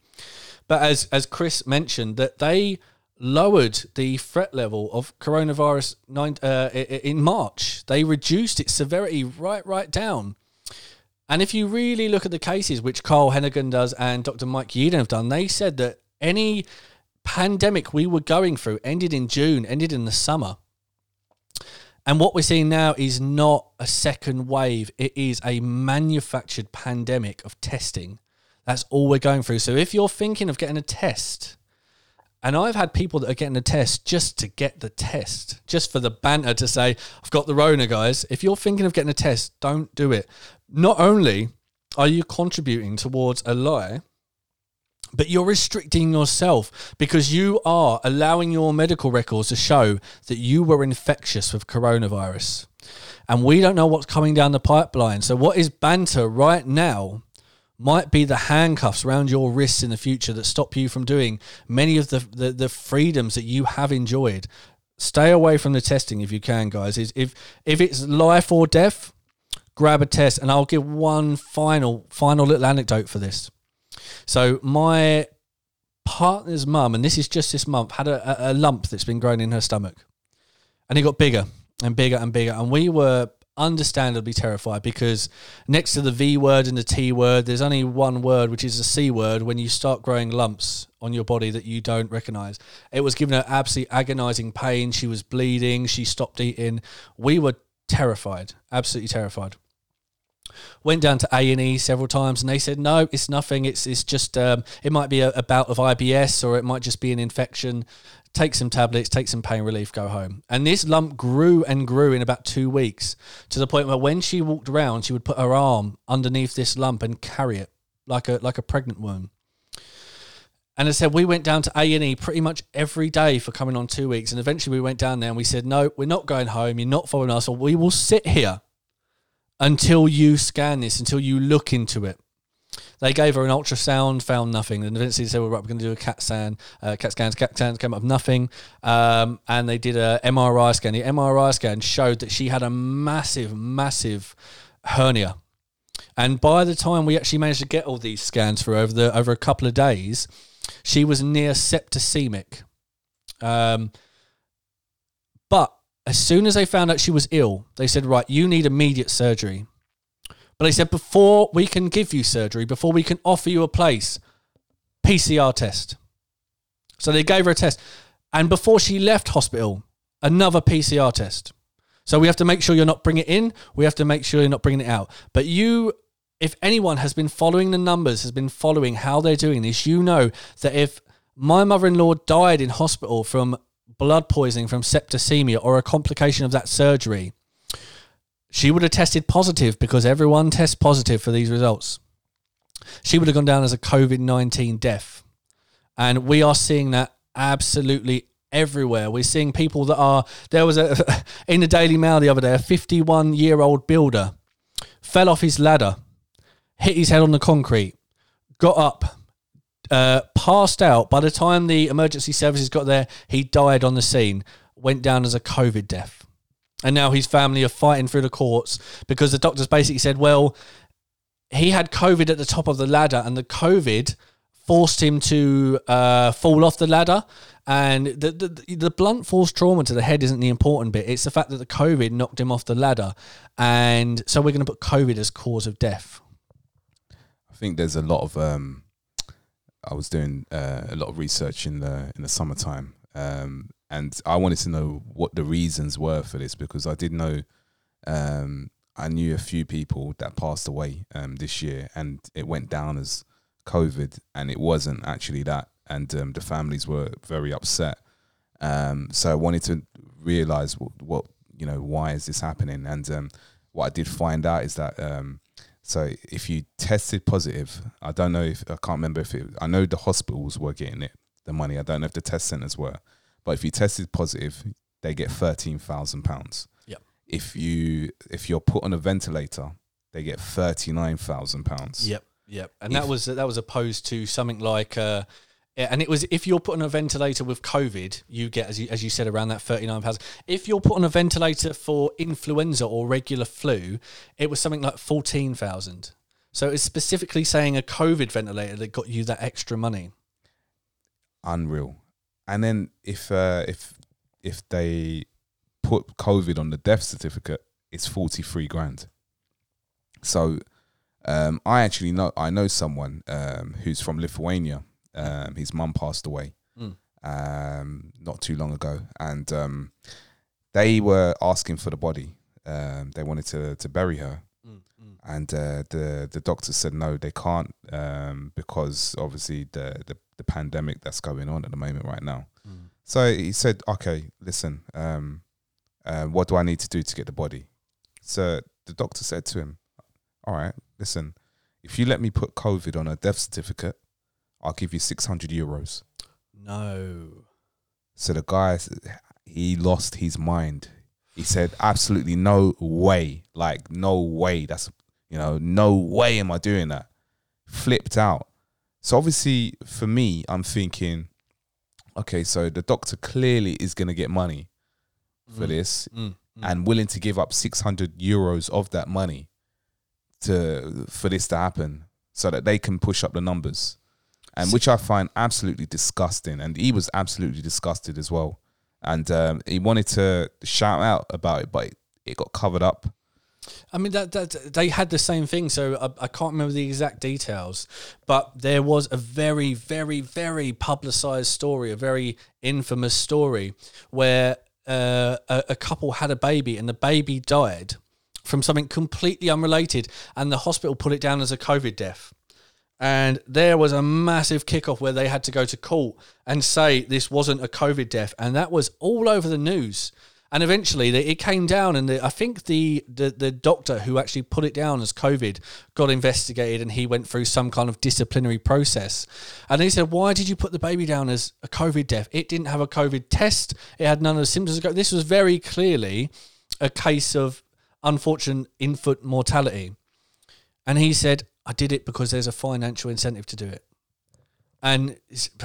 But as, as Chris mentioned, that they lowered the threat level of coronavirus nine, uh, in March. They reduced its severity right, right down. And if you really look at the cases, which Carl Heneghan does and Dr. Mike Yeadon have done, they said that any pandemic we were going through ended in June, ended in the summer. And what we're seeing now is not a second wave, it is a manufactured pandemic of testing. That's all we're going through. So if you're thinking of getting a test, and I've had people that are getting a test just to get the test, just for the banter to say, I've got the Rona, guys. If you're thinking of getting a test, don't do it. Not only are you contributing towards a lie, but you're restricting yourself because you are allowing your medical records to show that you were infectious with coronavirus. And we don't know what's coming down the pipeline. So, what is banter right now might be the handcuffs around your wrists in the future that stop you from doing many of the, the, the freedoms that you have enjoyed. Stay away from the testing if you can, guys. Is If if it's life or death, grab a test. And I'll give one final, final little anecdote for this. So my partner's mum, and this is just this month, had a, a, a lump that's been growing in her stomach, and it got bigger and bigger and bigger, and we were understandably terrified because next to the V word and the T word, there's only one word, which is the C word, when you start growing lumps on your body that you don't recognize. It was giving her absolutely agonizing pain. She was bleeding. She stopped eating. We were terrified, absolutely terrified. Went down to A and E several times, and they said no, it's nothing. It's it's just um, it might be a, a bout of IBS, or it might just be an infection take some tablets, take some pain relief, go home. And this lump grew and grew in about two weeks to the point where when she walked around, she would put her arm underneath this lump and carry it like a like a pregnant woman. And I said we went down to A and E pretty much every day for coming on two weeks, and eventually we went down there and we said, "No, we're not going home. You're not following us, or we will sit here until you scan this, until you look into it." They gave her an ultrasound, found nothing. And eventually said, well, right, we're going to do a CAT scan. Uh, CAT scans, CAT scans came up with nothing. Um, and they did a MRI scan. The MRI scan showed that she had a massive, massive hernia. And by the time we actually managed to get all these scans for over the over a couple of days, she was near septicemic. Um, as soon as they found out she was ill, they said, right, you need immediate surgery. But they said, before we can give you surgery, before we can offer you a place, PCR test. So they gave her a test. And before she left hospital, another PCR test. So we have to make sure you're not bringing it in. We have to make sure you're not bringing it out. But you, if anyone has been following the numbers, has been following how they're doing this, you know that if my mother in law died in hospital from blood poisoning from septicemia or a complication of that surgery, she would have tested positive because everyone tests positive for these results. She would have gone down as a COVID 19 death. And we are seeing that absolutely everywhere. We're seeing people that are. There was a. <laughs> In the Daily Mail the other day, a 51 year old builder fell off his ladder, hit his head on the concrete, got up, uh, passed out. By the time the emergency services got there, he died on the scene, went down as a COVID death. And now his family are fighting through the courts because the doctors basically said, well, he had COVID at the top of the ladder, and the COVID forced him to uh, fall off the ladder. And the, the the blunt force trauma to the head isn't the important bit. It's the fact that the COVID knocked him off the ladder, and so we're going to put COVID as cause of death. I think there's a lot of. Um, I was doing uh, a lot of research in the in the summertime, um, and I wanted to know what the reasons were for this because I did know um, I knew a few people that passed away um, this year, and it went down as COVID, and it wasn't actually that, and um, the families were very upset. Um, so I wanted to realize what, what, you know why is this happening, and um, what I did find out is that. So if you tested positive, I don't know if I can't remember if it. I know the hospitals were getting it, the money. I don't know if the test centers were, but if you tested positive, they get thirteen thousand pounds. Yep. If you if you're put on a ventilator, they get thirty nine thousand pounds. Yep, yep. And If- that was that was opposed to something like, uh, yeah, and it was if you're put on a ventilator with COVID, you get as you as you said around that thirty nine pounds. If you're put on a ventilator for influenza or regular flu, it was something like fourteen thousand. So it's specifically saying a COVID ventilator that got you that extra money. Unreal. And then if uh, if if they put COVID on the death certificate, it's forty three grand. So um, I actually know I know someone um, who's from Lithuania. Um, his mum passed away Mm. um, not too long ago, and um, they were asking for the body. Um, they wanted to to bury her, Mm, and uh, the the doctor said no, they can't um, because obviously the, the the pandemic that's going on at the moment right now. Mm. So he said, okay, listen, um, uh, what do I need to do to get the body? So the doctor said to him, all right, listen, if you let me put COVID on a death certificate, I'll give you 600 euros. No. So the guy, he lost his mind. He said, absolutely no way. Like, no way. That's, you know, no way am I doing that. Flipped out. So obviously, for me, I'm thinking, okay, so the doctor clearly is going to get money for Mm. this Mm, mm. and willing to give up 600 euros of that money. to for this to happen so that they can push up the numbers, and which I find absolutely disgusting. And he was absolutely disgusted as well, and um, he wanted to shout out about it, but it, it got covered up. I mean, that, that they had the same thing. So I, I can't remember the exact details, but there was a very, very, very publicized story, a very infamous story where uh, a, a couple had a baby and the baby died from something completely unrelated, and the hospital put it down as a COVID death. And there was a massive kickoff where they had to go to court and say this wasn't a COVID death, and that was all over the news. And eventually, it came down, and the, I think the, the the doctor who actually put it down as COVID got investigated, and he went through some kind of disciplinary process. And he said, "Why did you put the baby down as a COVID death? It didn't have a COVID test. It had none of the symptoms. This was very clearly a case of unfortunate infant mortality." And he said, "I did it because there's a financial incentive to do it." And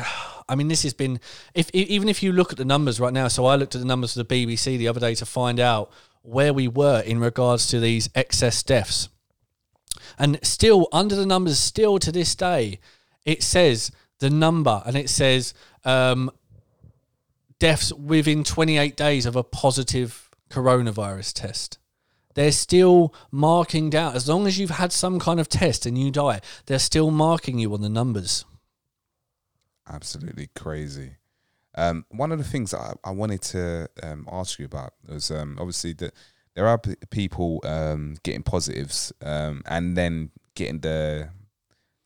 <sighs> I mean, this has been if even if you look at the numbers right now. So I looked at the numbers for the BBC the other day to find out where we were in regards to these excess deaths, and still under the numbers, still to this day, it says the number and it says um, deaths within 28 days of a positive coronavirus test they're still marking down. As long as you've had some kind of test and you die, they're still marking you on the numbers absolutely crazy. Um, one of the things that I, I wanted to um, ask you about was um, obviously that there are p- people um, getting positives um, and then getting the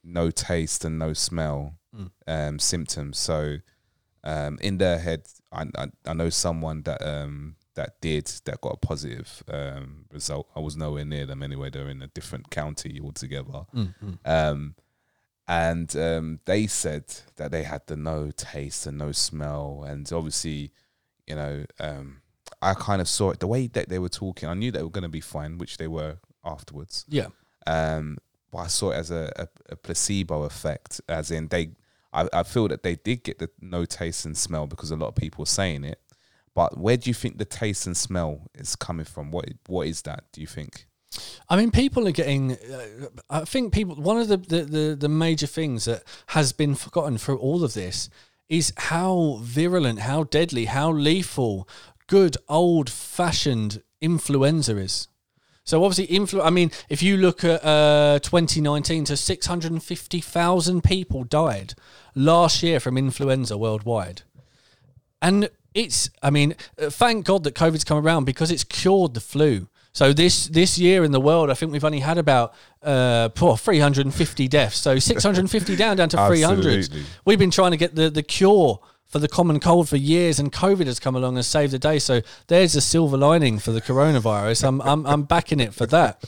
no taste and no smell mm. symptoms. So in their head, I, I, I know someone that that did that got a positive result. I was nowhere near them anyway. They're in a different county altogether. Mm-hmm and um, they said that they had the no taste and no smell, and obviously, you know, um, I kind of saw it the way that they were talking. I knew they were going to be fine, which they were afterwards. Yeah. Um, but I saw it as a, a, a placebo effect, as in they. I, I feel that they did get the no taste and smell because a lot of people were saying it. But where do you think the taste and smell is coming from? What what is that? Do you think? I mean, people are getting. Uh, I think people. One of the, the, the the major things that has been forgotten through all of this is how virulent, how deadly, how lethal, good old fashioned influenza is. So obviously, influ- I mean, if you look at uh, 2019, to 650,000 people died last year from influenza worldwide, and it's. I mean, uh, thank God that COVID's come around because it's cured the flu. So this this year in the world, I think we've only had about uh, poor 350 deaths. So 650 down down to 300. We've been trying to get the the cure for the common cold for years, and COVID has come along and saved the day. So there's a silver lining for the coronavirus. I'm I'm, I'm backing it for that.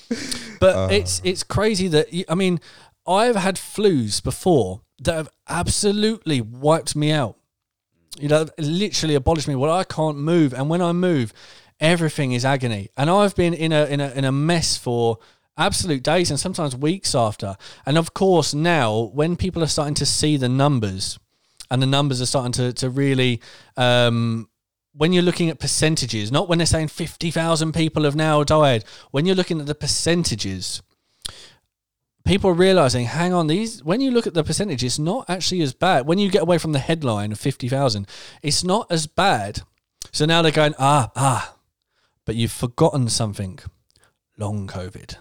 But <laughs> uh. it's it's crazy that I mean I've had flus before that have absolutely wiped me out. You know, literally abolished me. Well, I can't move, and when I move, everything is agony. And I've been in a in a in a mess for absolute days and sometimes weeks after. And of course, now when people are starting to see the numbers, and the numbers are starting to to really. Um, when you're looking at percentages, not when they're saying 50,000 people have now died, when you're looking at the percentages, people are realizing, hang on, these when you look at the percentage, it's not actually as bad. When you get away from the headline of 50,000, it's not as bad. So now they're going, ah, ah, but you've forgotten something long COVID.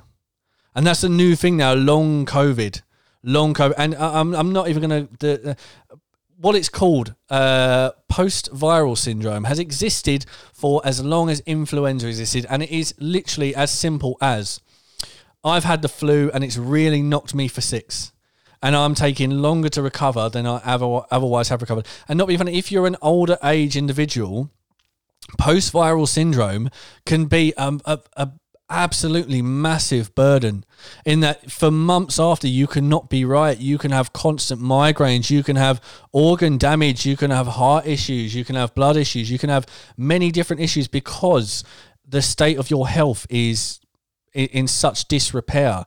And that's a new thing now long COVID. Long COVID. And I'm, I'm not even going to. What it's called, uh, post viral syndrome, has existed for as long as influenza existed. And it is literally as simple as I've had the flu and it's really knocked me for six. And I'm taking longer to recover than I ever, otherwise have recovered. And not funny, if you're an older age individual post viral syndrome can be um, a, a absolutely massive burden in that for months after you cannot be right. You can have constant migraines. You can have organ damage. You can have heart issues. You can have blood issues. You can have many different issues because the state of your health is in such disrepair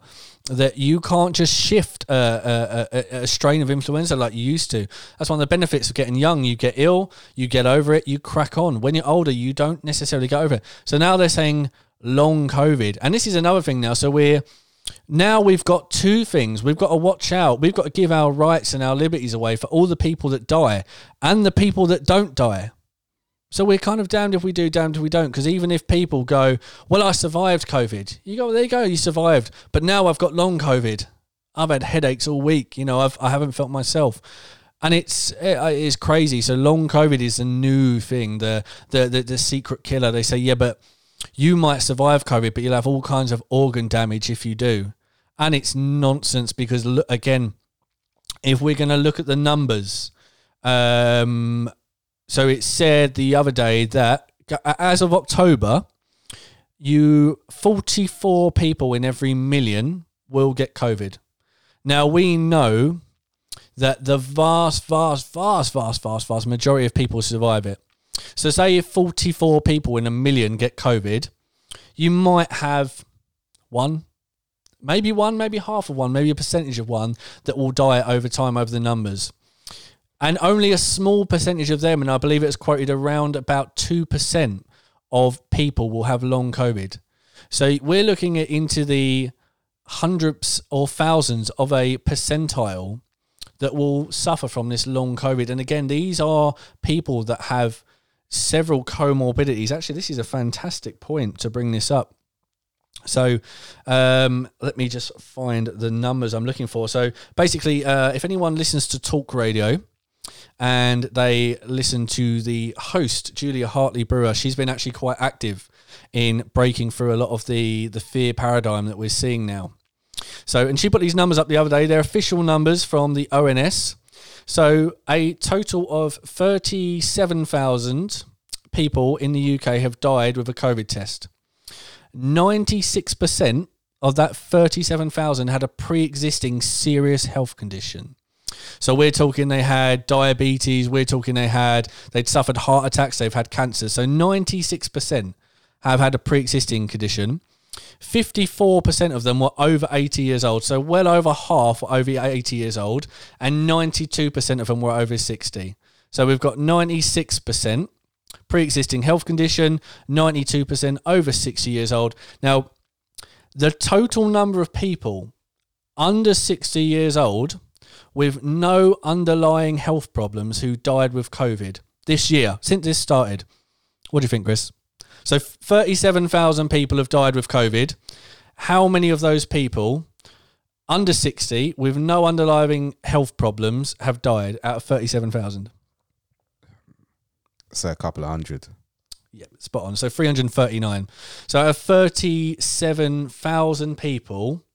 that you can't just shift a, a, a, strain of influenza like you used to. That's one of the benefits of getting young. You get ill, you get over it, you crack on. When you're older, you don't necessarily get over it. So now they're saying long COVID. And this is another thing now. So we're now we've got two things. We've got to watch out. We've got to give our rights and our liberties away for all the people that die and the people that don't die. So we're kind of damned if we do, damned if we don't. Because even if people go, well, I survived COVID, you go, well, there you go, you survived. But now I've got long COVID. I've had headaches all week. You know, I've, I haven't felt myself. And it's it is crazy. So long COVID is the new thing. The, the the the secret killer. They say, yeah, but you might survive COVID, but you'll have all kinds of organ damage if you do. And it's nonsense because look, again, if we're going to look at the numbers, um, so it said the other day that as of October, you 44 people in every million will get COVID. Now we know that the vast, vast, vast, vast, vast, vast majority of people survive it. So say if 44 people in a million get COVID, you might have one, maybe one, maybe half of one, maybe a percentage of one that will die over time over the numbers and only a small percentage of them, and I believe it's quoted around about 2% of people will have long COVID. So we're looking at into the hundreds or thousands of a percentile that will suffer from this long COVID. And again, these are people that have several comorbidities. Actually, this is a fantastic point to bring this up. So um, let me just find the numbers I'm looking for. So basically, uh, if anyone listens to talk radio, and they listen to the host Julia Hartley Brewer. She's been actually quite active in breaking through a lot of the the fear paradigm that we're seeing now. So, and she put these numbers up the other day. They're official numbers from the ONS. So, a total of thirty-seven thousand people in the UK have died with a COVID test. Ninety-six percent of that 37,000 had a pre existing serious health condition. So we're talking they had diabetes, we're talking they had they'd suffered heart attacks, they've had cancer. So 96% have had a pre-existing condition. 54% of them were over 80 years old. So well over half were over 80 years old and 92% of them were over 60. So we've got 96% pre-existing health condition, 92% over 60 years old. Now, the total number of people under 60 years old with no underlying health problems who died with COVID this year, since this started. What do you think, Chris? So 37,000 people have died with COVID. How many of those people under 60 with no underlying health problems have died out of 37,000? So a couple of hundred. Yeah, spot on. So 339. So out of 37,000 people,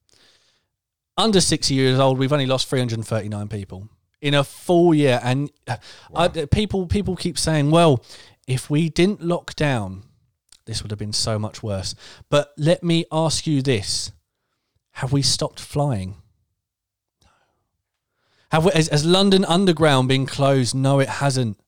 under 60 years old, we've only lost 339 people in a full year. And uh, wow. I, people people keep saying, well, if we didn't lock down, this would have been so much worse. But let me ask you this have we stopped flying? Have we, has, has London Underground been closed? No, it hasn't.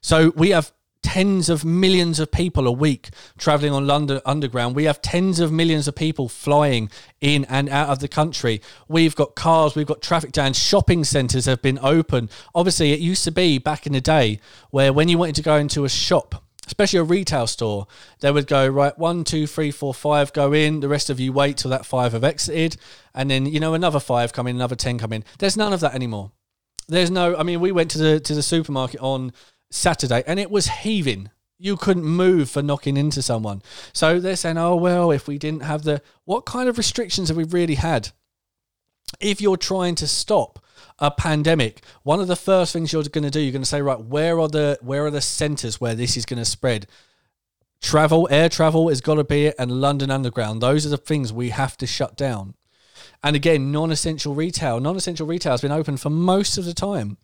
So we have tens of millions of people a week traveling on London Underground. We have tens of millions of people flying in and out of the country. We've got cars, we've got traffic jams, shopping centres have been open. Obviously, it used to be back in the day where when you wanted to go into a shop, especially a retail store, they would go, right, one, two, three, four, five, go in. The rest of you wait till that five have exited. And then, you know, another five come in, another 10 come in. There's none of that anymore. There's no, I mean, we went to the to the supermarket on Saturday, and it was heaving. You couldn't move for knocking into someone. So they're saying, oh, well, if we didn't have the. What kind of restrictions have we really had? If you're trying to stop a pandemic, one of the first things you're going to do, you're going to say, right, where are the where are the centres where this is going to spread? Travel, air travel has got to be it, and London Underground. Those are the things we have to shut down. And again, non-essential retail. Non-essential retail has been open for most of the time.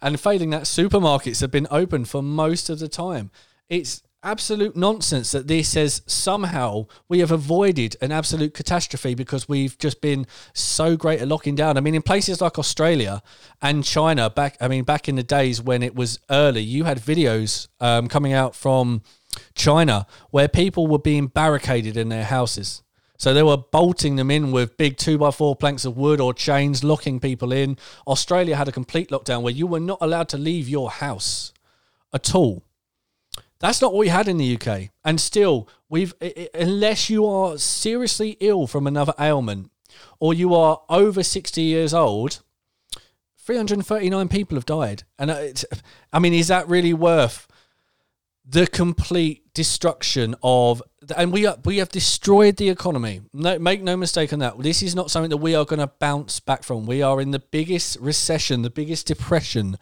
And failing that, supermarkets have been open for most of the time. It's absolute nonsense that this says somehow we have avoided an absolute catastrophe because we've just been so great at locking down. I mean, in places like Australia and China, back I mean, back in the days when it was early, you had videos um, coming out from China where people were being barricaded in their houses. So they were bolting them in with big two by four planks of wood or chains, locking people in. Australia had a complete lockdown where you were not allowed to leave your house at all. That's not what we had in the UK. And still, we've unless you are seriously ill from another ailment or you are over 60 years old, 339 people have died. And uh, I mean, is that really worth the complete destruction of and we are, we have destroyed the economy. No, make no mistake on that. This is not something that we are going to bounce back from. We are in the biggest recession, the biggest depression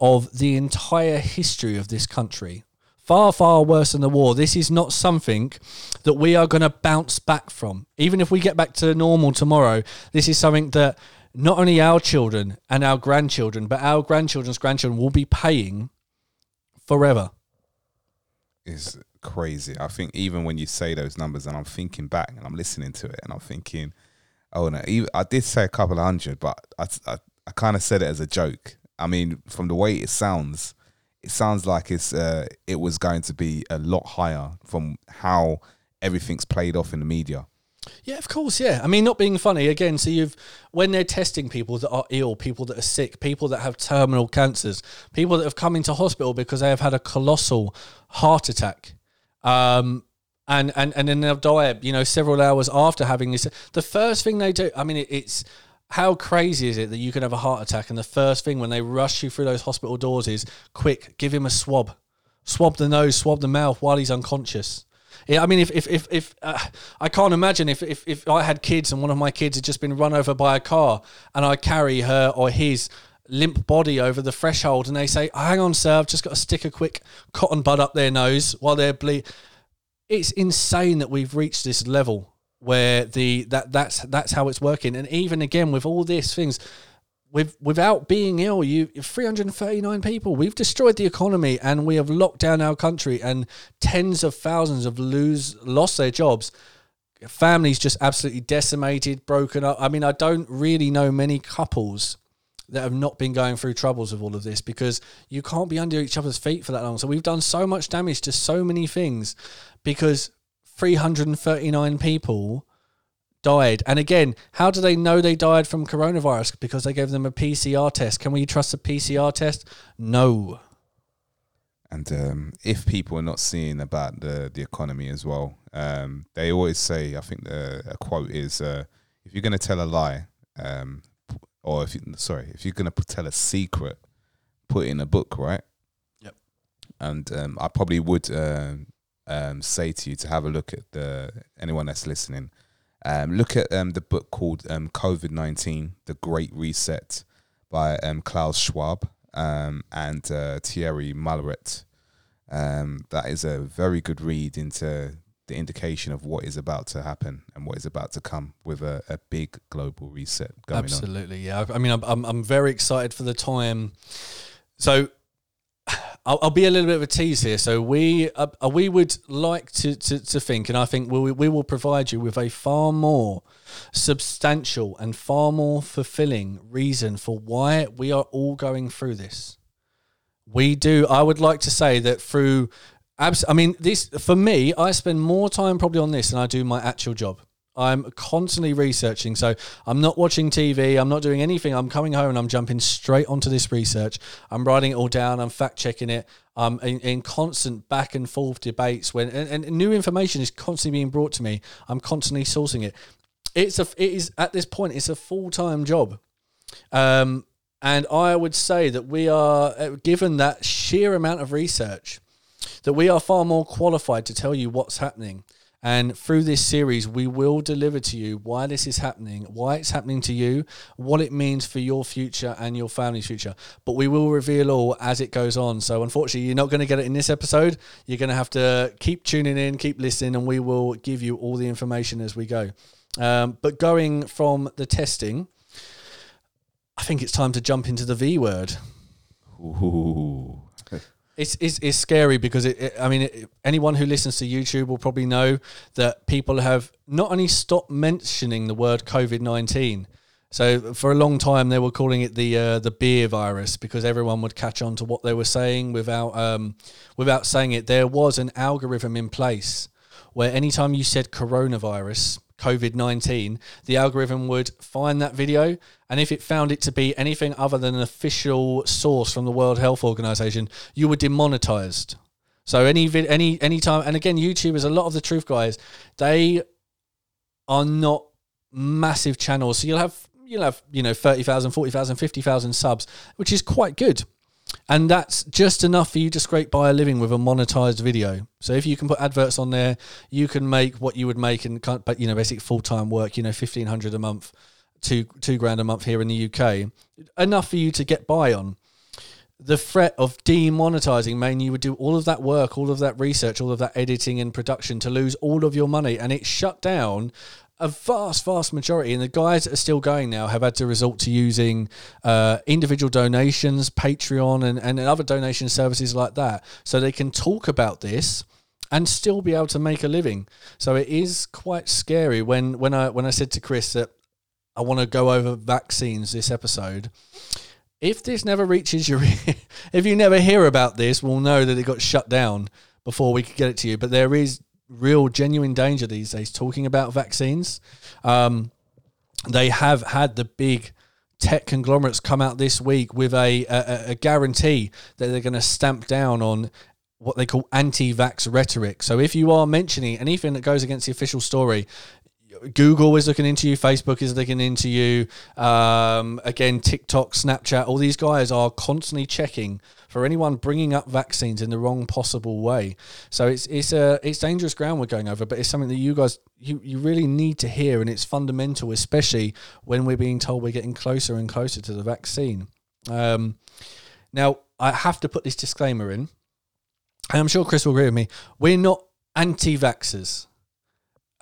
of the entire history of this country. Far, far worse than the war. This is not something that we are going to bounce back from. Even if we get back to normal tomorrow, this is something that not only our children and our grandchildren, but our grandchildren's grandchildren will be paying forever. is crazy. I think even when you say those numbers, and I'm thinking back and I'm listening to it, and I'm thinking, oh no, even, I did say a couple of hundred, but I I, I kind of said it as a joke. I mean, from the way it sounds, it sounds like it's uh, it was going to be a lot higher from how everything's played off in the media. Yeah, of course. Yeah, I mean, not being funny again. So you've when they're testing people that are ill, people that are sick, people that have terminal cancers, people that have come into hospital because they have had a colossal heart attack, um, and and and then they'll die. You know, several hours after having this. The first thing they do, I mean, it, it's how crazy is it that you can have a heart attack and the first thing when they rush you through those hospital doors is quick, give him a swab, swab the nose, swab the mouth while he's unconscious. Yeah, I mean, if if if, if uh, I can't imagine if, if if I had kids and one of my kids had just been run over by a car and I carry her or his limp body over the threshold and they say, "Hang on, sir, I've just got to stick a quick cotton bud up their nose while they're bleed." It's insane that we've reached this level where the that that's that's how it's working, and even again with all these things with without being ill, you 339 people. We've destroyed the economy and we have locked down our country, and tens of thousands have lose lost their jobs. Families just absolutely decimated, broken up. I mean, I don't really know many couples that have not been going through troubles with all of this because you can't be under each other's feet for that long. So we've done so much damage to so many things because 339 people died. And again, how do they know they died from coronavirus? Because they gave them a PCR test. Can we trust a PCR test? No. And um, if people are not seeing about the the economy as well, um, they always say, I think the a quote is, uh, if you're going to tell a lie, um, or if you, sorry, if you're going to tell a secret, put it in a book, right? Yep. And um, I probably would um, um, say to you to have a look at the anyone that's listening. Um, look at um, the book called um, COVID nineteen: The Great Reset by um, Klaus Schwab um, and uh, Thierry Malleret. Um, that is a very good read into the indication of what is about to happen and what is about to come with a, a big global reset going on. Absolutely, yeah. I mean, I'm, I'm very excited for the time. So, I'll, I'll be a little bit of a tease here. So we uh, we would like to, to to think, and I think we we will provide you with a far more substantial and far more fulfilling reason for why we are all going through this. We do. I would like to say that through. Abs- I mean, this for me. I spend more time probably on this than I do my actual job. I'm constantly researching. So I'm not watching TV. I'm not doing anything. I'm coming home and I'm jumping straight onto this research. I'm writing it all down. I'm fact checking it. I'm in, in constant back and forth debates when and, and new information is constantly being brought to me. I'm constantly sourcing it. It's a it is at this point it's a full time job. Um, and I would say that we are, uh, given that sheer amount of research, that we are far more qualified to tell you what's happening. And through this series, we will deliver to you why this is happening, why it's happening to you, what it means for your future and your family's future. But we will reveal all as it goes on. So, unfortunately, you're not going to get it in this episode. You're going to have to keep tuning in, keep listening, and we will give you all the information as we go. Um, but going from the testing, I think it's time to jump into the V word. Ooh. It's, it's, it's scary because it, it I mean it, anyone who listens to YouTube will probably know that people have not only stopped mentioning the word COVID nineteen. So for a long time they were calling it the uh, the beer virus because everyone would catch on to what they were saying without um, without saying it. There was an algorithm in place where anytime you said coronavirus, COVID 19, the algorithm would find that video. And if it found it to be anything other than an official source from the World Health Organization, you were demonetized. So any vid, any any time, and again, YouTubers, a lot of the truth guys, they are not massive channels. So you'll have you'll have you know 30,000, 40,000, 50,000 subs, which is quite good. And that's just enough for you to scrape by a living with a monetized video. So if you can put adverts on there, you can make what you would make in, but you know, basic full time work. You know, fifteen hundred a month, two two grand a month here in the UK, enough for you to get by on. The threat of demonetizing mean you would do all of that work, all of that research, all of that editing and production to lose all of your money, and it shut down a vast, vast majority, and the guys that are still going now have had to resort to using uh, individual donations, Patreon, and, and other donation services like that, so they can talk about this and still be able to make a living. So it is quite scary when when I when I said to Chris that I want to go over vaccines this episode. If this never reaches your, <laughs> if you never hear about this, we'll know that it got shut down before we could get it to you. But there is real genuine danger these days talking about vaccines. Um, they have had the big tech conglomerates come out this week with a, a, a guarantee that they're going to stamp down on what they call anti-vax rhetoric. So if you are mentioning anything that goes against the official story, Google is looking into you, Facebook is looking into you. Um, again, TikTok, Snapchat, all these guys are constantly checking for anyone bringing up vaccines in the wrong possible way. So it's it's a it's dangerous ground we're going over, but it's something that you guys you, you really need to hear, and it's fundamental, especially when we're being told we're getting closer and closer to the vaccine. Um, now, I have to put this disclaimer in, and I'm sure Chris will agree with me. We're not anti-vaxxers.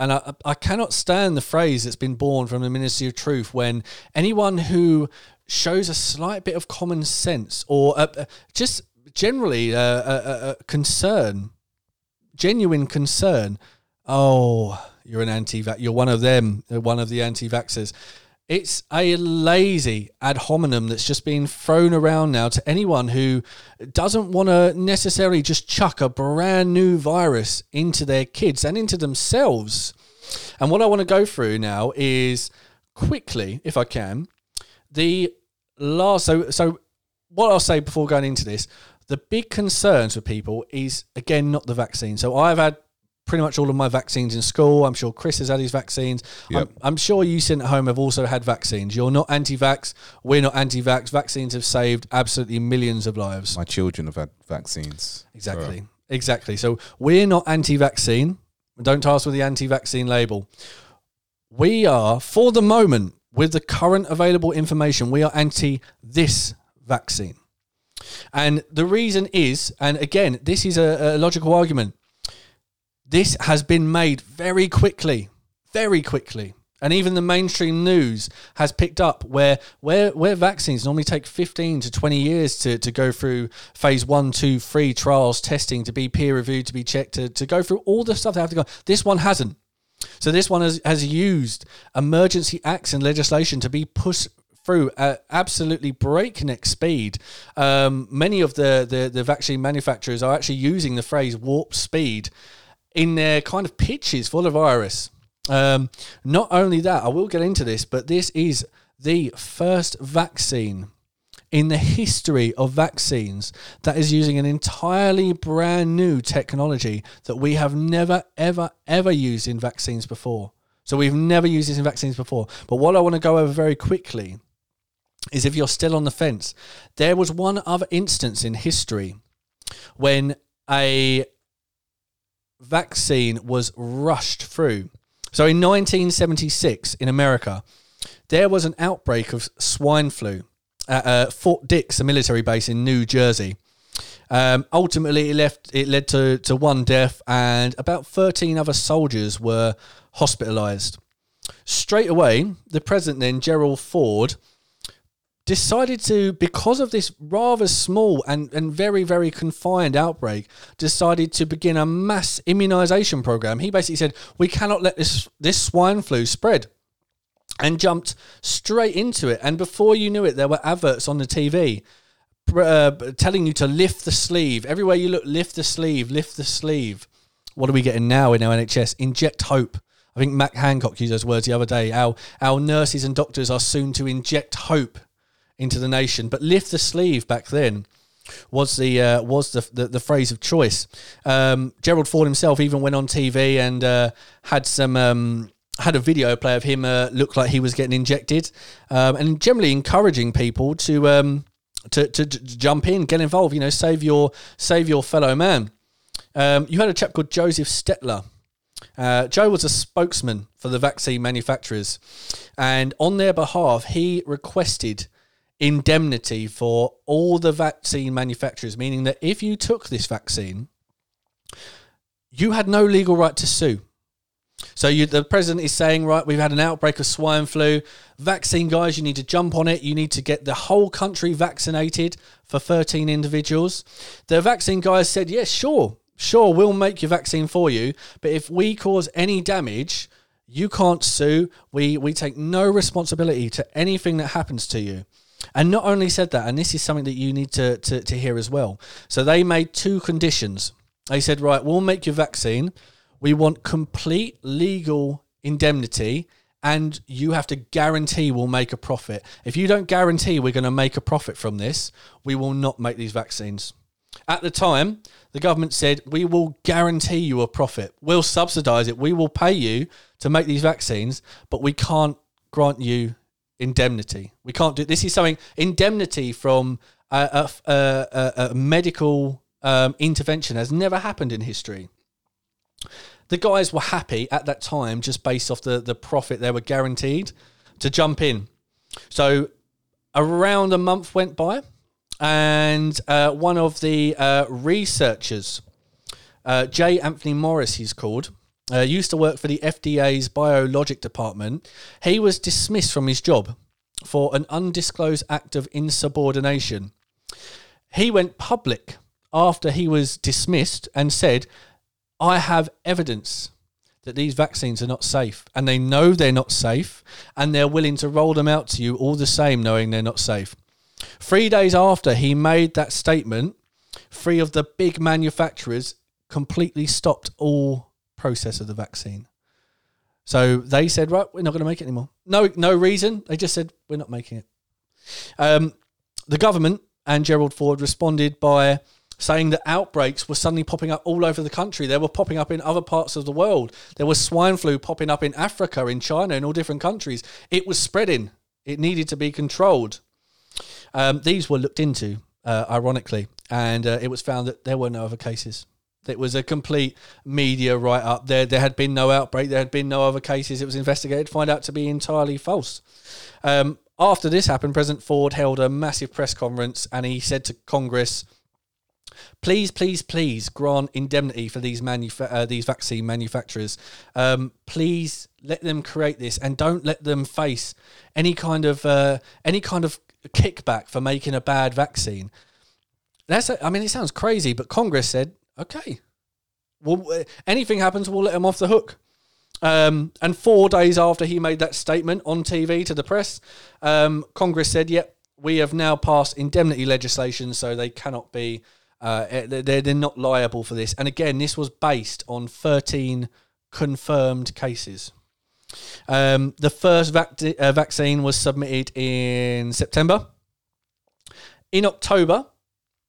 And I, I cannot stand the phrase that's been born from the Ministry of Truth when anyone who shows a slight bit of common sense or uh, uh just generally uh, a, a, concern, genuine concern. Oh, you're an anti-vax. You're one of them. One of the anti-vaxxers. It's a lazy ad hominem that's just being thrown around now to anyone who doesn't want to necessarily just chuck a brand new virus into their kids and into themselves. And what I want to go through now is quickly, if I can, the last. So, so what I'll say before going into this, the big concerns for people is again not the vaccine. So I've had pretty much all of my vaccines in school. I'm sure Chris has had his vaccines. Yep. I'm, I'm, sure you sitting at home have also had vaccines. You're not anti-vax. We're not anti-vax. Vaccines have saved absolutely millions of lives. My children have had vaccines. Exactly. Exactly. So we're not anti-vaccine. Don't task with the anti-vaccine label. We are, for the moment, with the current available information, we are anti this vaccine. And the reason is, and again, this is a, a logical argument this has been made very quickly, very quickly. And even the mainstream news has picked up where where where vaccines normally take 15 to 20 years to, to go through phase one, two, three trials, testing, to be peer reviewed, to be checked, to, to go through all the stuff they have to go. This one hasn't. So this one has, has used emergency acts and legislation to be pushed through at absolutely breakneck speed. Um, many of the, the, the vaccine manufacturers are actually using the phrase warp speed in their kind of pitches for the virus. Um, not only that, I will get into this, but this is the first vaccine in the history of vaccines that is using an entirely brand new technology that we have never, ever, ever used in vaccines before. So we've never used this in vaccines before. But what I want to go over very quickly is if you're still on the fence, there was one other instance in history when a vaccine was rushed through. So in 1976 in America, there was an outbreak of swine flu at uh, Fort Dix, a military base in New Jersey. Um, ultimately, it left it led to, to one death, and about 13 other soldiers were hospitalized. Straight away, the president then, Gerald Ford, decided to, because of this rather small and, and very, very confined outbreak, decided to begin a mass immunization program. He basically said, We cannot let this, this swine flu spread. And jumped straight into it. And before you knew it, there were adverts on the TV uh, telling you to lift the sleeve. Everywhere you look, lift the sleeve, lift the sleeve. What are we getting now in our NHS? Inject hope. I think Matt Hancock used those words the other day. Our, our nurses and doctors are soon to inject hope into the nation. But lift the sleeve back then was the uh, was the, the, the phrase of choice. Um, Gerald Ford himself even went on TV and uh, had some. Um, had a video play of him uh, look like he was getting injected, um, and generally encouraging people to, um, to, to to jump in, get involved. You know, save your save your fellow man. Um, you had a chap called Joseph Stetler. Uh, Joe was a spokesman for the vaccine manufacturers, and on their behalf, he requested indemnity for all the vaccine manufacturers, meaning that if you took this vaccine, you had no legal right to sue. So you, the president is saying, right, we've had an outbreak of swine flu. Vaccine guys, you need to jump on it. You need to get the whole country vaccinated for 13 individuals. The vaccine guys said, yes, sure, sure, we'll make your vaccine for you. But if we cause any damage, you can't sue. We, we take no responsibility to anything that happens to you. And not only said that, and this is something that you need to, to, to hear as well. So they made two conditions. They said, right, we'll make your vaccine. We want complete legal indemnity and you have to guarantee we'll make a profit. If you don't guarantee we're going to make a profit from this, we will not make these vaccines. At the time, the government said, We will guarantee you a profit. We'll subsidize it. We will pay you to make these vaccines, but we can't grant you indemnity. We can't do this. Is something indemnity from a, a, a, a medical um, intervention has never happened in history. The guys were happy at that time just based off the, the profit they were guaranteed to jump in. So around a month went by, and uh, one of the uh, researchers, uh, J. Anthony Morris, he's called, uh, used to work for the FDA's biologic department. He was dismissed from his job for an undisclosed act of insubordination. He went public after he was dismissed and said, I have evidence that these vaccines are not safe and they know they're not safe and they're willing to roll them out to you all the same knowing they're not safe. Three days after he made that statement, three of the big manufacturers completely stopped all process of the vaccine. So they said, right, we're not going to make it anymore. No, no reason. They just said we're not making it. Um, the government and Gerald Ford responded by saying that outbreaks were suddenly popping up all over the country. They were popping up in other parts of the world. There was swine flu popping up in Africa, in China, in all different countries. It was spreading. It needed to be controlled. Um, these were looked into, uh, ironically, and uh, it was found that there were no other cases. It was a complete media write up. There, there had been no outbreak. There had been no other cases. It was investigated, find out to be entirely false. Um, after this happened, President Ford held a massive press conference and he said to Congress, "Please, please, please grant indemnity for these manufa- uh, these vaccine manufacturers. Um, please let them create this and don't let them face any kind of uh, any kind of kickback for making a bad vaccine." That's a, I mean, it sounds crazy, but Congress said okay, well, anything happens, we'll let him off the hook. Um, and four days after he made that statement on TV to the press, um, Congress said, "Yep, we have now passed indemnity legislation, so they cannot be, uh, eh, they're, they're not liable for this." And again, this was based on 13 confirmed cases. Um, the first vac- uh, vaccine was submitted in September. In October,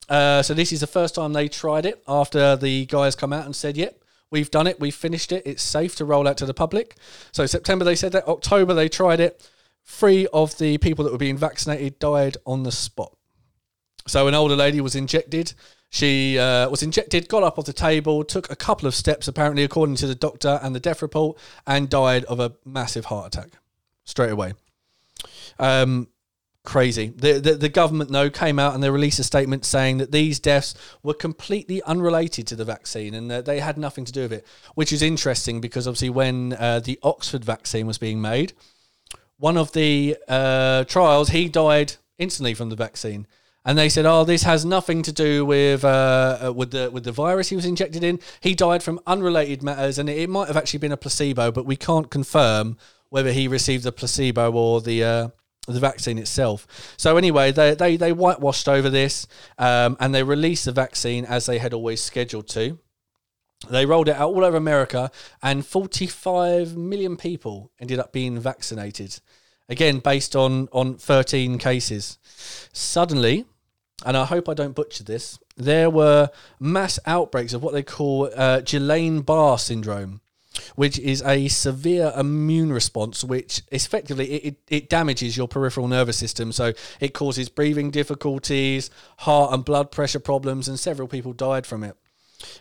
uh, so this is the first time they tried it after the guys come out and said, "Yep, we've done it. We've finished it. It's safe to roll out to the public." So September they said that. October they tried it. Three of the people that were being vaccinated died on the spot. So an older lady was injected. She uh, was injected, got up off the table, took a couple of steps, apparently, according to the doctor and the death report, and died of a massive heart attack straight away. Um, crazy. The, the, the government though came out and they released a statement saying that these deaths were completely unrelated to the vaccine and that they had nothing to do with it, which is interesting because obviously when uh, the Oxford vaccine was being made, one of the uh, trials he died instantly from the vaccine. And they said, "Oh, this has nothing to do with uh, uh with the with the virus he was injected in. He died from unrelated matters, and it, it might have actually been a placebo, but we can't confirm whether he received the placebo or the uh, the vaccine itself. So anyway, they they, they whitewashed over this, um, and they released the vaccine as they had always scheduled to. They rolled it out all over America, and 45 million people ended up being vaccinated. Again, based on on 13 cases. Suddenly, and I hope I don't butcher this, there were mass outbreaks of what they call uh, Guillain-Barre syndrome, which is a severe immune response, which effectively it, it, it damages your peripheral nervous system. So it causes breathing difficulties, heart and blood pressure problems, and several people died from it.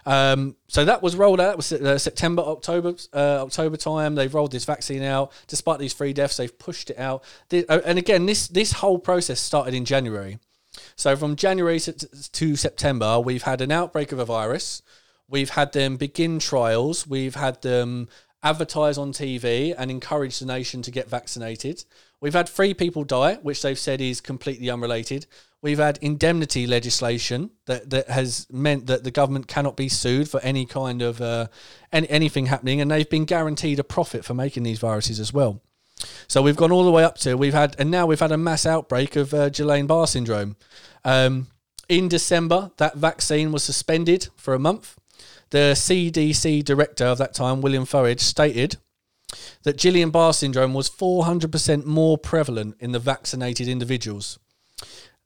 Um, so that was rolled out. It was uh, September, October, uh, October time. They've rolled this vaccine out. Despite these three deaths, they've pushed it out. The, uh, and again, this this whole process started in January. So from January to, September, we've had an outbreak of a virus. We've had them begin trials. We've had them advertise on TV and encourage the nation to get vaccinated. We've had three people die, which they've said is completely unrelated. We've had indemnity legislation that, that has meant that the government cannot be sued for any kind of uh, any, anything happening, and they've been guaranteed a profit for making these viruses as well. So we've gone all the way up to we've had, and now we've had a mass outbreak of uh, Guillain-Barre syndrome. Um, in December, that vaccine was suspended for a month. The CDC director of that time, William Fauci, stated that Guillain-Barre syndrome was 400% more prevalent in the vaccinated individuals.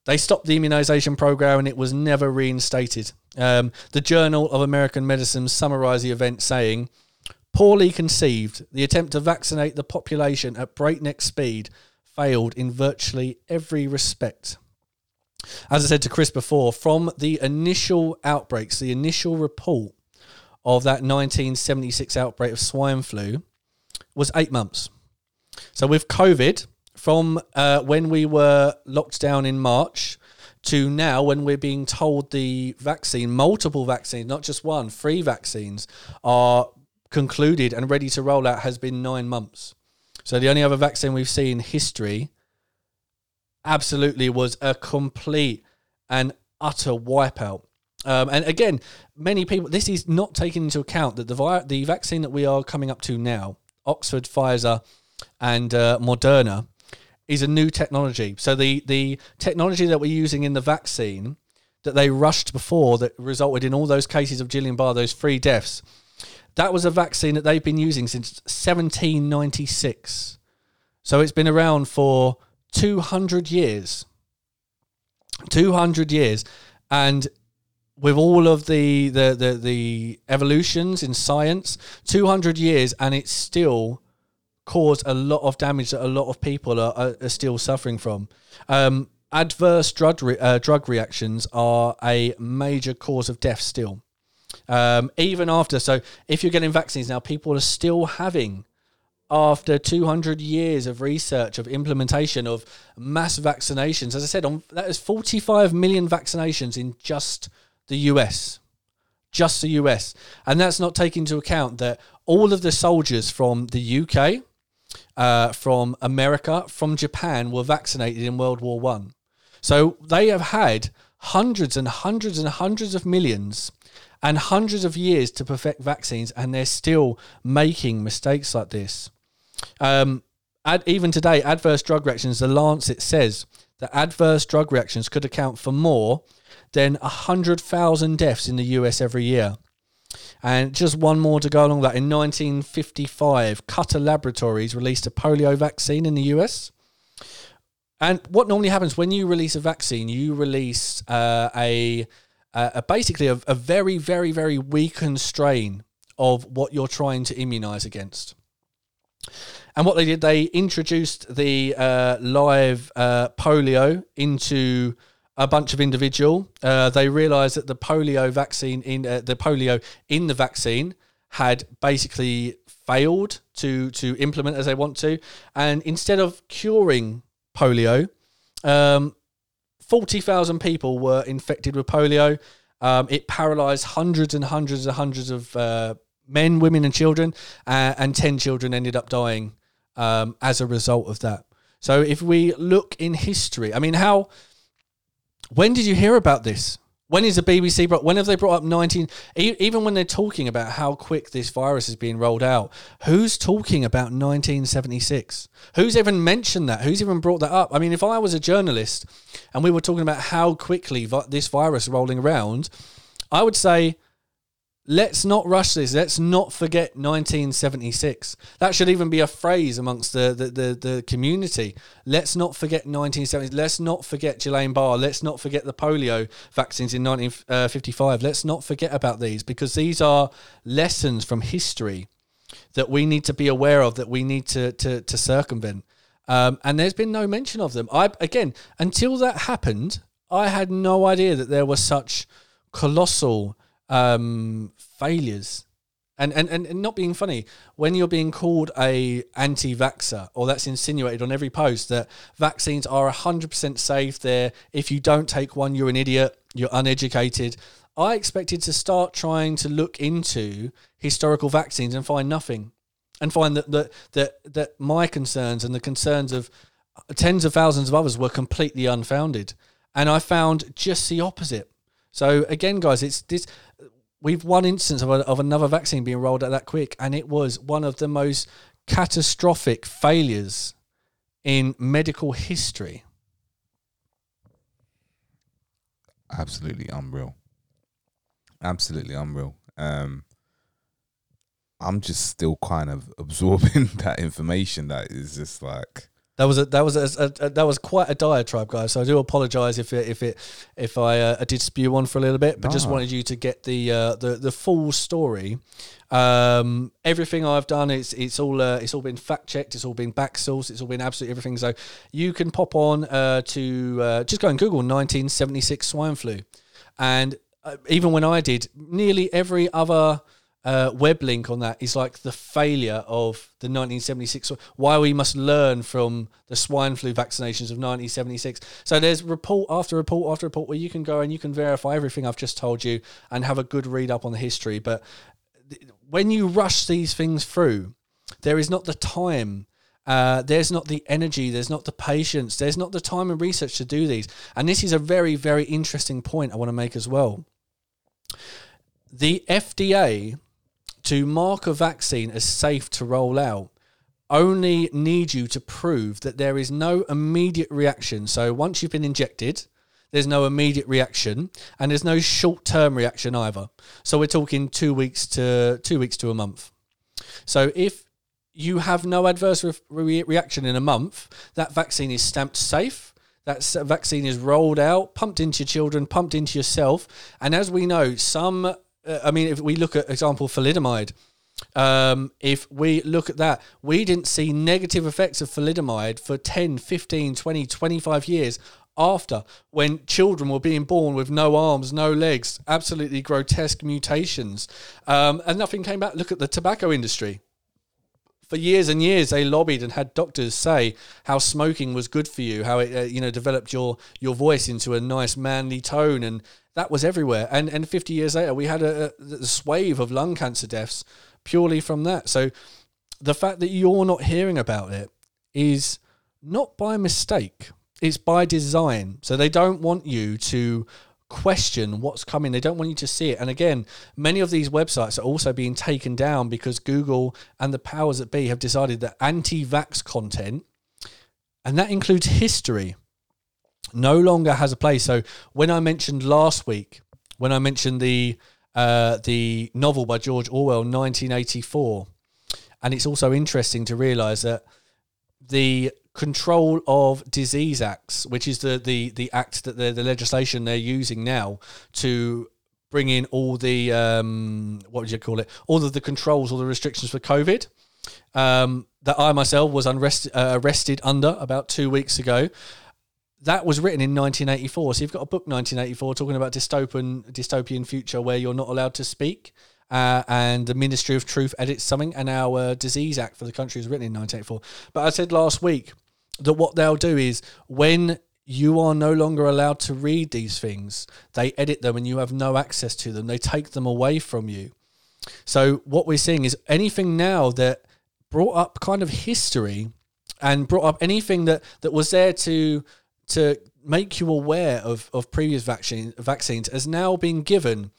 They stopped the immunization program and it was never reinstated. Um, the Journal of American Medicine summarized the event saying, Poorly conceived, the attempt to vaccinate the population at breakneck speed failed in virtually every respect. As I said to Chris before, from the initial outbreaks, the initial report of that 1976 outbreak of swine flu was eight months. So with COVID, from uh, when we were locked down in March to now when we're being told the vaccine, multiple vaccines, not just one, three vaccines are concluded and ready to roll out has been nine months. So the only other vaccine we've seen in history absolutely was a complete and utter wipeout. Um, and again, many people, this is not taking into account that the, vi- the vaccine that we are coming up to now, Oxford, Pfizer, and uh, Moderna, is a new technology. So the the technology that we're using in the vaccine that they rushed before that resulted in all those cases of Guillain-Barre, those three deaths, that was a vaccine that they've been using since 1796. So it's been around for 200 years. 200 years. And with all of the, the, the, the evolutions in science, 200 years, and it's still cause a lot of damage that a lot of people are, are, are still suffering from. Um, adverse drug re- uh, drug reactions are a major cause of death still. Um, even after, so if you're getting vaccines now, people are still having, after 200 years of research, of implementation, of mass vaccinations. As I said, on, that is 45 million vaccinations in just the US. Just the US. And that's not taking into account that all of the soldiers from the UK, uh, from America, from Japan were vaccinated in World War One. So they have had hundreds and hundreds and hundreds of millions and hundreds of years to perfect vaccines, and they're still making mistakes like this. Um, ad, even today, adverse drug reactions, the Lancet says that adverse drug reactions could account for more than 100,000 deaths in the US every year. And just one more to go along that. In 1955, Cutter Laboratories released a polio vaccine in the US. And what normally happens when you release a vaccine, you release uh, a, a, basically a, a very, very, very weakened strain of what you're trying to immunize against. And what they did, they introduced the uh, live uh, polio into a bunch of individual. Uh, they realised that the polio vaccine in uh, the polio in the vaccine had basically failed to to implement as they want to, and instead of curing polio, um, forty thousand people were infected with polio. Um, it paralysed hundreds and hundreds and hundreds of uh, men, women, and children, uh, and ten children ended up dying um, as a result of that. So if we look in history, I mean, how when did you hear about this? When is the BBC brought? When have they brought up nineteen? Even when they're talking about how quick this virus is being rolled out, who's talking about nineteen seventy six? Who's even mentioned that? Who's even brought that up? I mean, if I was a journalist and we were talking about how quickly this virus is rolling around, I would say let's not rush this. Let's not forget 1976. That should even be a phrase amongst the, the, the, the community. Let's not forget 1970. Let's not forget Guillain Barre. Let's not forget the polio vaccines in 1955. Let's not forget about these because these are lessons from history that we need to be aware of, that we need to, to, to circumvent. Um, and there's been no mention of them. I again, until that happened, I had no idea that there were such colossal um, failures. And, and, and not being funny, when you're being called a anti-vaxxer, or that's insinuated on every post that vaccines are 100% safe there, if you don't take one, you're an idiot, you're uneducated. I expected to start trying to look into historical vaccines and find nothing. And find that, that, that, that my concerns and the concerns of tens of thousands of others were completely unfounded. And I found just the opposite. So again, guys, it's this. We've one instance of, a, of another vaccine being rolled out that quick, and it was one of the most catastrophic failures in medical history. Absolutely unreal. Absolutely unreal. Um, I'm just still kind of absorbing <laughs> that information that is just like that was a that was a, a, a, that was quite a diatribe, guys. So I do apologise if it, if it if I, uh, I did spew on for a little bit, but no. just wanted you to get the uh, the the full story. Um, everything I've done, it's it's all uh, it's all been fact checked, it's all been back sourced, it's all been absolutely everything. So you can pop on uh, to uh, just go and Google 1976 swine flu, and uh, even when I did, nearly every other uh, web link on that is like the failure of the 1976 why we must learn from the swine flu vaccinations of 1976 so there's report after report after report where you can go and you can verify everything i've just told you and have a good read up on the history but when you rush these things through there is not the time uh, there's not the energy, there's not the patience, there's not the time and research to do these. And this is a very, very interesting point I want to make as well. The FDA to mark a vaccine as safe to roll out only need you to prove that there is no immediate reaction. So once you've been injected, there's no immediate reaction and there's no short-term reaction either. So we're talking 2 weeks to 2 weeks to a month. So if you have no adverse re- reaction in a month, that vaccine is stamped safe. That vaccine is rolled out, pumped into your children, pumped into yourself. And as we know, some uh, I mean, if we look at example thalidomide, um, if we look at that, we didn't see negative effects of thalidomide for 10, 15, 20, 25 years after when children were being born with no arms, no legs, absolutely grotesque mutations, um, and nothing came back. Look at the tobacco industry. For years and years, they lobbied and had doctors say how smoking was good for you, how it uh, you know developed your your voice into a nice manly tone, and that was everywhere. And and 50 years later, we had a, a swathe of lung cancer deaths purely from that. So the fact that you're not hearing about it is not by mistake. It's by design. So they don't want you to question what's coming. They don't want you to see it. And again, many of these websites are also being taken down because Google and the powers that be have decided that anti vax content, and that includes history, no longer has a place. So when I mentioned last week, when I mentioned the uh, the novel by George Orwell, 1984, and it's also interesting to realise that the Control of Disease Acts, which is the the the act that the the legislation they're using now to bring in all the um, what would you call it, all of the controls, all the restrictions for COVID. Um, that I myself was unrest, uh, arrested under about two weeks ago that was written in 1984. So you've got a book 1984 talking about dystopian dystopian future where you're not allowed to speak. Uh, and the Ministry of Truth edits something, and our Disease Act for the country was written in 1984. But I said last week that what they'll do is when you are no longer allowed to read these things, they edit them and you have no access to them. They take them away from you. So what we're seeing is anything now that brought up kind of history and brought up anything that that was there to to make you aware of, of previous vaccine, vaccines has now been given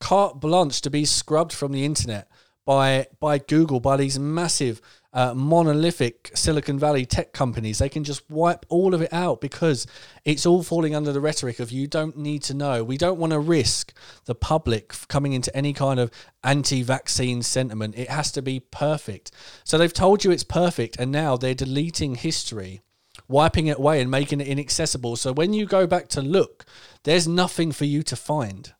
carte blanche to be scrubbed from the internet by by Google by these massive uh, monolithic Silicon Valley tech companies. They can just wipe all of it out because it's all falling under the rhetoric of you don't need to know. We don't want to risk the public coming into any kind of anti vaccine sentiment. It has to be perfect. So they've told you it's perfect, and now they're deleting history wiping it away and making it inaccessible. So when you go back to look, there's nothing for you to find.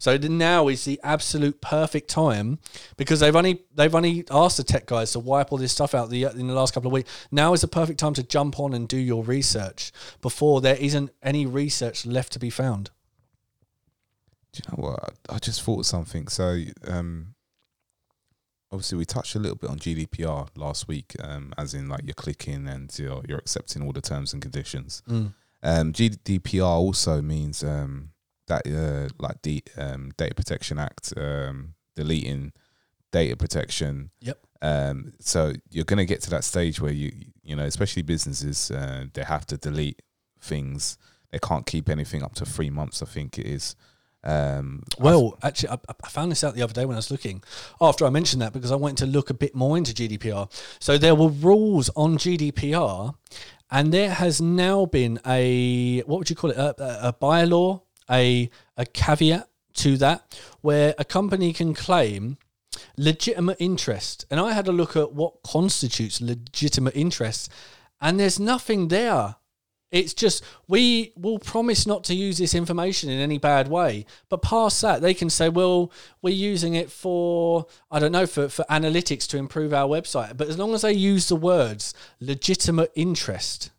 So now is the absolute perfect time because they've only they've only asked the tech guys to wipe all this stuff out the, in the last couple of weeks. Now is the perfect time to jump on and do your research before there isn't any research left to be found. Do you know what? I just thought something. So, um, obviously, we touched a little bit on GDPR last week, um, as in like you're clicking and you're, you're accepting all the terms and conditions. Mm. Um, GDPR also means um, that uh, like the um, Data Protection Act, um, deleting data protection. Yep. Um, so you're going to get to that stage where you, you know, especially businesses, uh, they have to delete things. They can't keep anything up to three months. I think it is. Um, well, actually, I, I, found this out the other day when I was looking after I mentioned that because I wanted to look a bit more into GDPR. So there were rules on GDPR, and there has now been a what would you call it a, a, a bylaw a a caveat to that where a company can claim legitimate interest. And I had a look at what constitutes legitimate interest, and there's nothing there. It's just we will promise not to use this information in any bad way. But past that, they can say, well, we're using it for, I don't know, for, for analytics to improve our website. But as long as they use the words legitimate interest,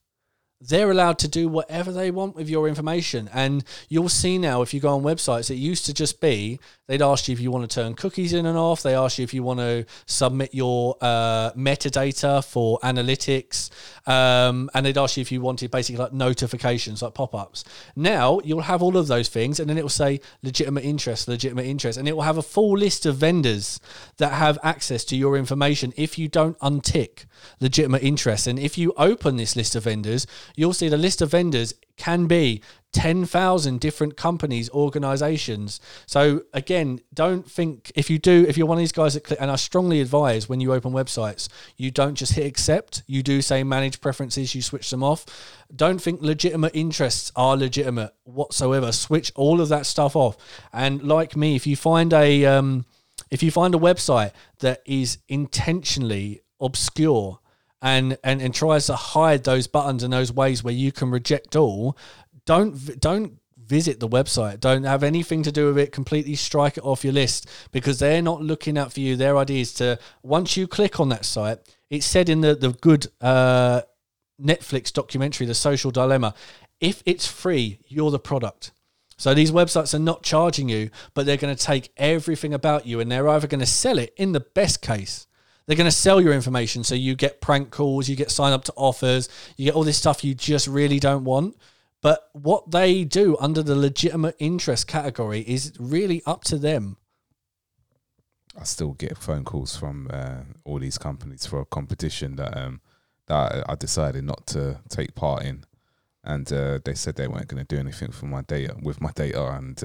they're allowed to do whatever they want with your information. And you'll see now if you go on websites, it used to just be they'd ask you if you want to turn cookies in and off. They ask you if you want to submit your uh, metadata for analytics. Um, and they'd ask you if you wanted basically like notifications, like pop ups. Now you'll have all of those things, and then it will say legitimate interest, legitimate interest. And it will have a full list of vendors that have access to your information if you don't untick legitimate interest. And if you open this list of vendors, you'll see the list of vendors can be 10,000 different companies, organizations. So again, don't think if you do, if you're one of these guys that click, and I strongly advise when you open websites, you don't just hit accept. You do say manage preferences, you switch them off. Don't think legitimate interests are legitimate whatsoever. Switch all of that stuff off. And like me, if you find a, um, if you find a website that is intentionally obscure and, and and tries to hide those buttons and those ways where you can reject all, don't don't visit the website. Don't have anything to do with it. Completely strike it off your list because they're not looking out for you. Their idea is to once you click on that site, it's said in the the good uh, Netflix documentary, The Social Dilemma. If it's free, you're the product. So these websites are not charging you, but they're going to take everything about you and they're either going to sell it in the best case they're going to sell your information so you get prank calls, you get sign up to offers, you get all this stuff you just really don't want. But what they do under the legitimate interest category is really up to them. I still get phone calls from uh, all these companies for a competition that um, that I decided not to take part in, and uh, they said they weren't going to do anything for my data with my data, and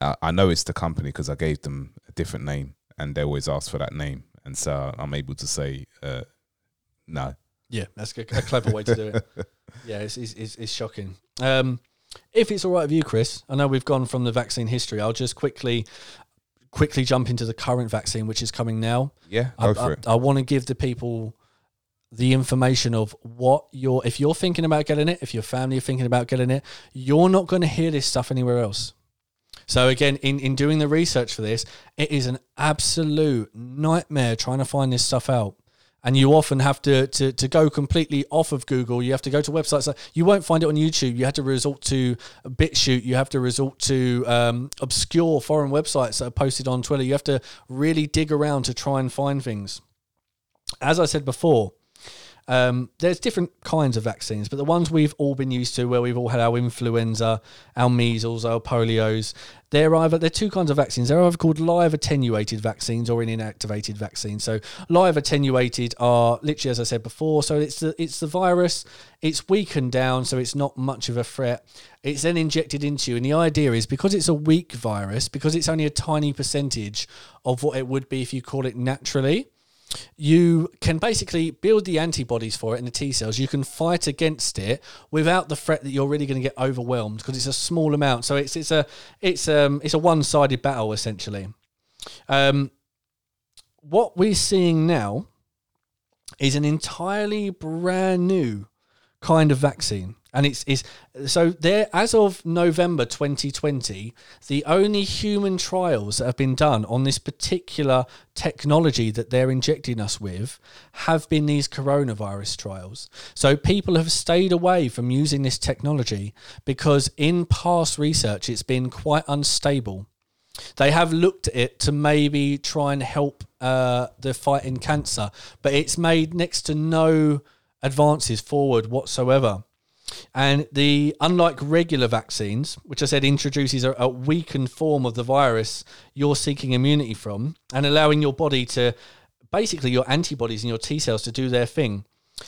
uh, I know it's the company because I gave them a different name, and they always ask for that name, and so I'm able to say uh, no. Yeah, that's a, clever way to do it. <laughs> Yeah, it's, it's, it's shocking. Um, if it's all right with you, Chris, I know we've gone from the vaccine history. I'll just quickly quickly jump into the current vaccine, which is coming now. Yeah, I, go for I, it. I want to give the people the information of what you're if you're thinking about getting it, if your family are thinking about getting it, you're not going to hear this stuff anywhere else. So again, in, in doing the research for this, it is an absolute nightmare trying to find this stuff out. And you often have to, to, to go completely off of Google. You have to go to websites. You won't find it on YouTube. You have to resort to BitChute. You have to resort to um, obscure foreign websites that are posted on Twitter. You have to really dig around to try and find things. As I said before, um, there's different kinds of vaccines, but the ones we've all been used to, where we've all had our influenza, our measles, our polios, they're either they're two kinds of vaccines. They're either called live attenuated vaccines or inactivated vaccines. So live attenuated are literally as I said before. So it's the it's the virus. It's weakened down, so it's not much of a threat. It's then injected into you, and the idea is because it's a weak virus, because it's only a tiny percentage of what it would be if you call it naturally you can basically build the antibodies for it in the T cells. You can fight against it without the threat that you're really going to get overwhelmed because it's a small amount. So it's it's a it's um it's a one sided battle essentially. Um, what we're seeing now is an entirely brand new kind of vaccine. And it's, it's so there as of November 2020, the only human trials that have been done on this particular technology that they're injecting us with have been these coronavirus trials. So people have stayed away from using this technology because in past research it's been quite unstable. They have looked at it to maybe try and help uh, the fight in cancer, but it's made next to no advances forward whatsoever. And the unlike regular vaccines, which I said introduces a, a, weakened form of the virus you're seeking immunity from, and allowing your body to basically your antibodies and your T cells to do their thing.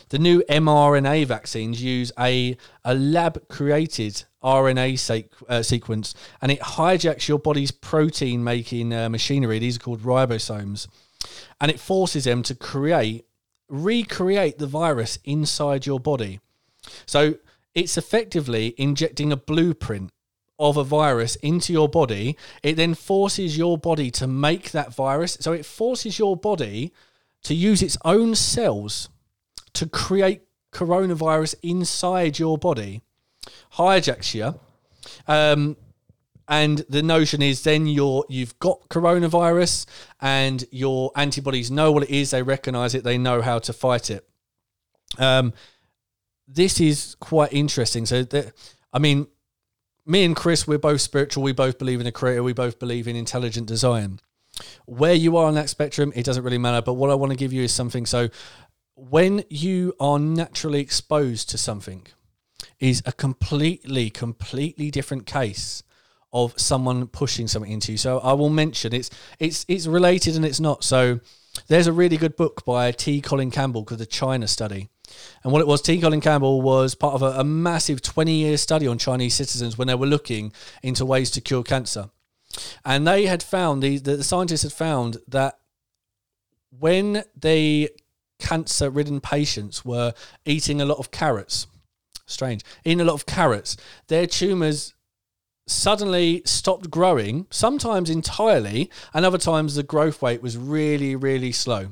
The new mRNA vaccines use a, a lab created RNA uh, sequence and it hijacks your body's protein making uh, machinery. These are called ribosomes. And it forces them to create, recreate the virus inside your body. So it's effectively injecting a blueprint of a virus into your body. It then forces your body to make that virus. So it forces your body to use its own cells to create coronavirus inside your body, hijacks you. Um, and the notion is then you're you've got coronavirus and your antibodies know what it is, they recognize it, they know how to fight it. Um, this is quite interesting. So, I mean, me and Chris, we're both spiritual. We both believe in a creator. We both believe in intelligent design. Where you are on that spectrum, it doesn't really matter. But what I want to give you is something. So, when you are naturally exposed to something is a completely completely different case of someone pushing something into you so i will mention it's it's it's related and it's not so there's a really good book by t colin campbell called the china study and what it was t colin campbell was part of a, a massive 20 year study on chinese citizens when they were looking into ways to cure cancer and they had found the, the scientists had found that when they cancer ridden patients were eating a lot of carrots. Strange. Eating a lot of carrots. Their tumours suddenly stopped growing, sometimes entirely, and other times the growth rate was really, really slow.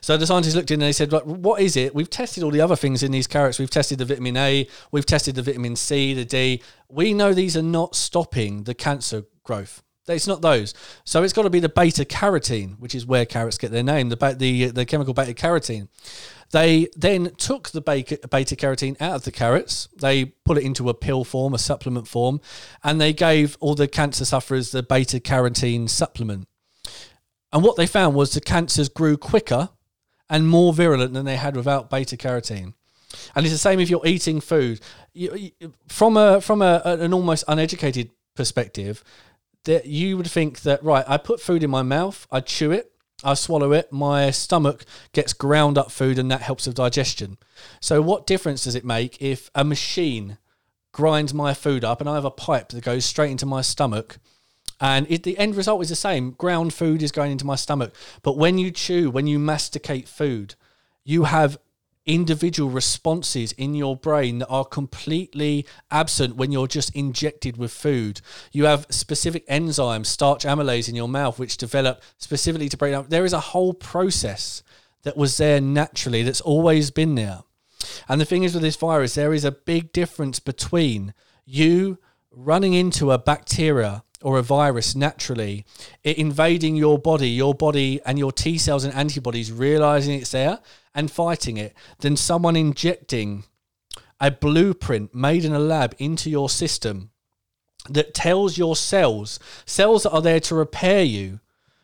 So the scientists looked in and they said, what is it? We've tested all the other things in these carrots. We've tested the vitamin A, we've tested the vitamin C, the D. We know these are not stopping the cancer growth. It's not those. So it's got to be the beta carotene, which is where carrots get their name, the the the chemical beta carotene. They then took the beta carotene out of the carrots. They put it into a pill form, a supplement form, and they gave all the cancer sufferers the beta carotene supplement. And what they found was the cancers grew quicker and more virulent than they had without beta carotene. And it's the same if you're eating food. You, you, from a from a, an almost uneducated perspective, that you would think that right, I put food in my mouth, I chew it, I swallow it, my stomach gets ground up food, and that helps with digestion. So, what difference does it make if a machine grinds my food up and I have a pipe that goes straight into my stomach? And it, the end result is the same. Ground food is going into my stomach. But when you chew, when you masticate food, you have individual responses in your brain that are completely absent when you're just injected with food. You have specific enzymes, starch amylase in your mouth, which develop specifically to break down. There is a whole process that was there naturally that's always been there. And the thing is with this virus, there is a big difference between you running into a bacteria or a virus naturally, it invading your body, your body and your T cells and antibodies realizing it's there and fighting it than someone injecting a blueprint made in a lab into your system that tells your cells, cells that are there to repair you,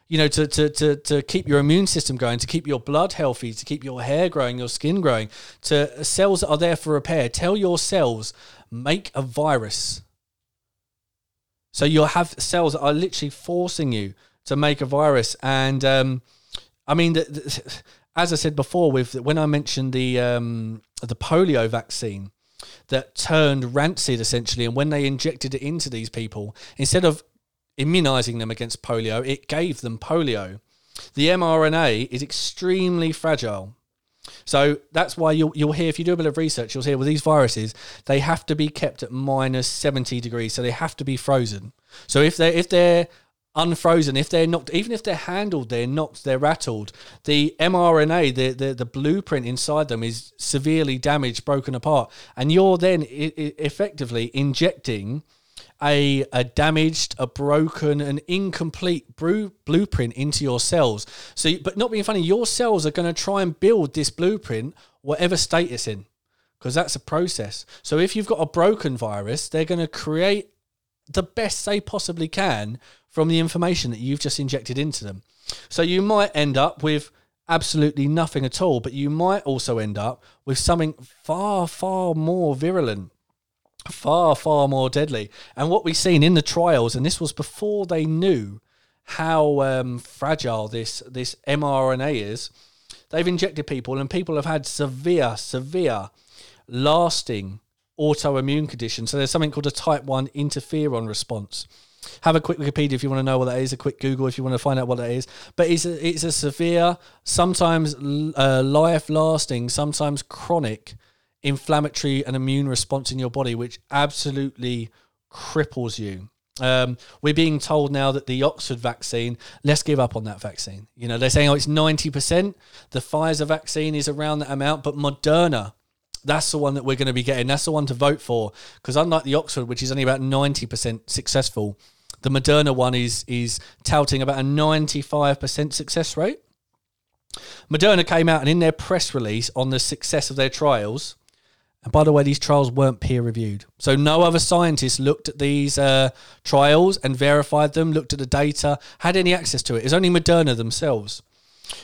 you know, to, to, to, to keep your immune system going, to keep your blood healthy, to keep your hair growing, your skin growing, to cells that are there for repair. Tell your cells, make a virus. So you'll have cells that are literally forcing you to make a virus. And um, I mean, the, the, <laughs> as I said before, with when I mentioned the um, the polio vaccine that turned rancid essentially, and when they injected it into these people, instead of immunizing them against polio, it gave them polio. The mRNA is extremely fragile. So that's why you'll you'll hear if you do a bit of research, you'll hear with these viruses they have to be kept at minus seventy degrees, so they have to be frozen. So if they if they're unfrozen, if they're not, even if they're handled, they're knocked, they're rattled. The mRNA, the, the, the blueprint inside them is severely damaged, broken apart. And you're then I- I- effectively injecting a, a damaged, a broken, an incomplete bru- blueprint into your cells. So, but not being funny, your cells are going to try and build this blueprint, whatever state it's in, because that's a process. So, if you've got a broken virus, they're going to create the best they possibly can from the information that you've just injected into them. So you might end up with absolutely nothing at all, but you might also end up with something far, far more virulent, far, far more deadly. And what we've seen in the trials, and this was before they knew how um, fragile this this mRNA is, they've injected people, and people have had severe, severe, lasting autoimmune conditions. So there's something called a type 1 interferon response. Have a quick Wikipedia if you want to know what that is, a quick Google if you want to find out what that is. But it's a, it's a severe, sometimes uh, life lasting, sometimes chronic inflammatory and immune response in your body, which absolutely cripples you. Um, we're being told now that the Oxford vaccine, let's give up on that vaccine. You know, they're saying, oh, it's 90%. The Pfizer vaccine is around that amount, but Moderna, that's the one that we're going to be getting. That's the one to vote for. Because unlike the Oxford, which is only about 90% successful, the Moderna one is is touting about a 95% success rate. Moderna came out and in their press release on the success of their trials, and by the way, these trials weren't peer reviewed. So no other scientists looked at these uh, trials and verified them, looked at the data, had any access to it. It's only Moderna themselves.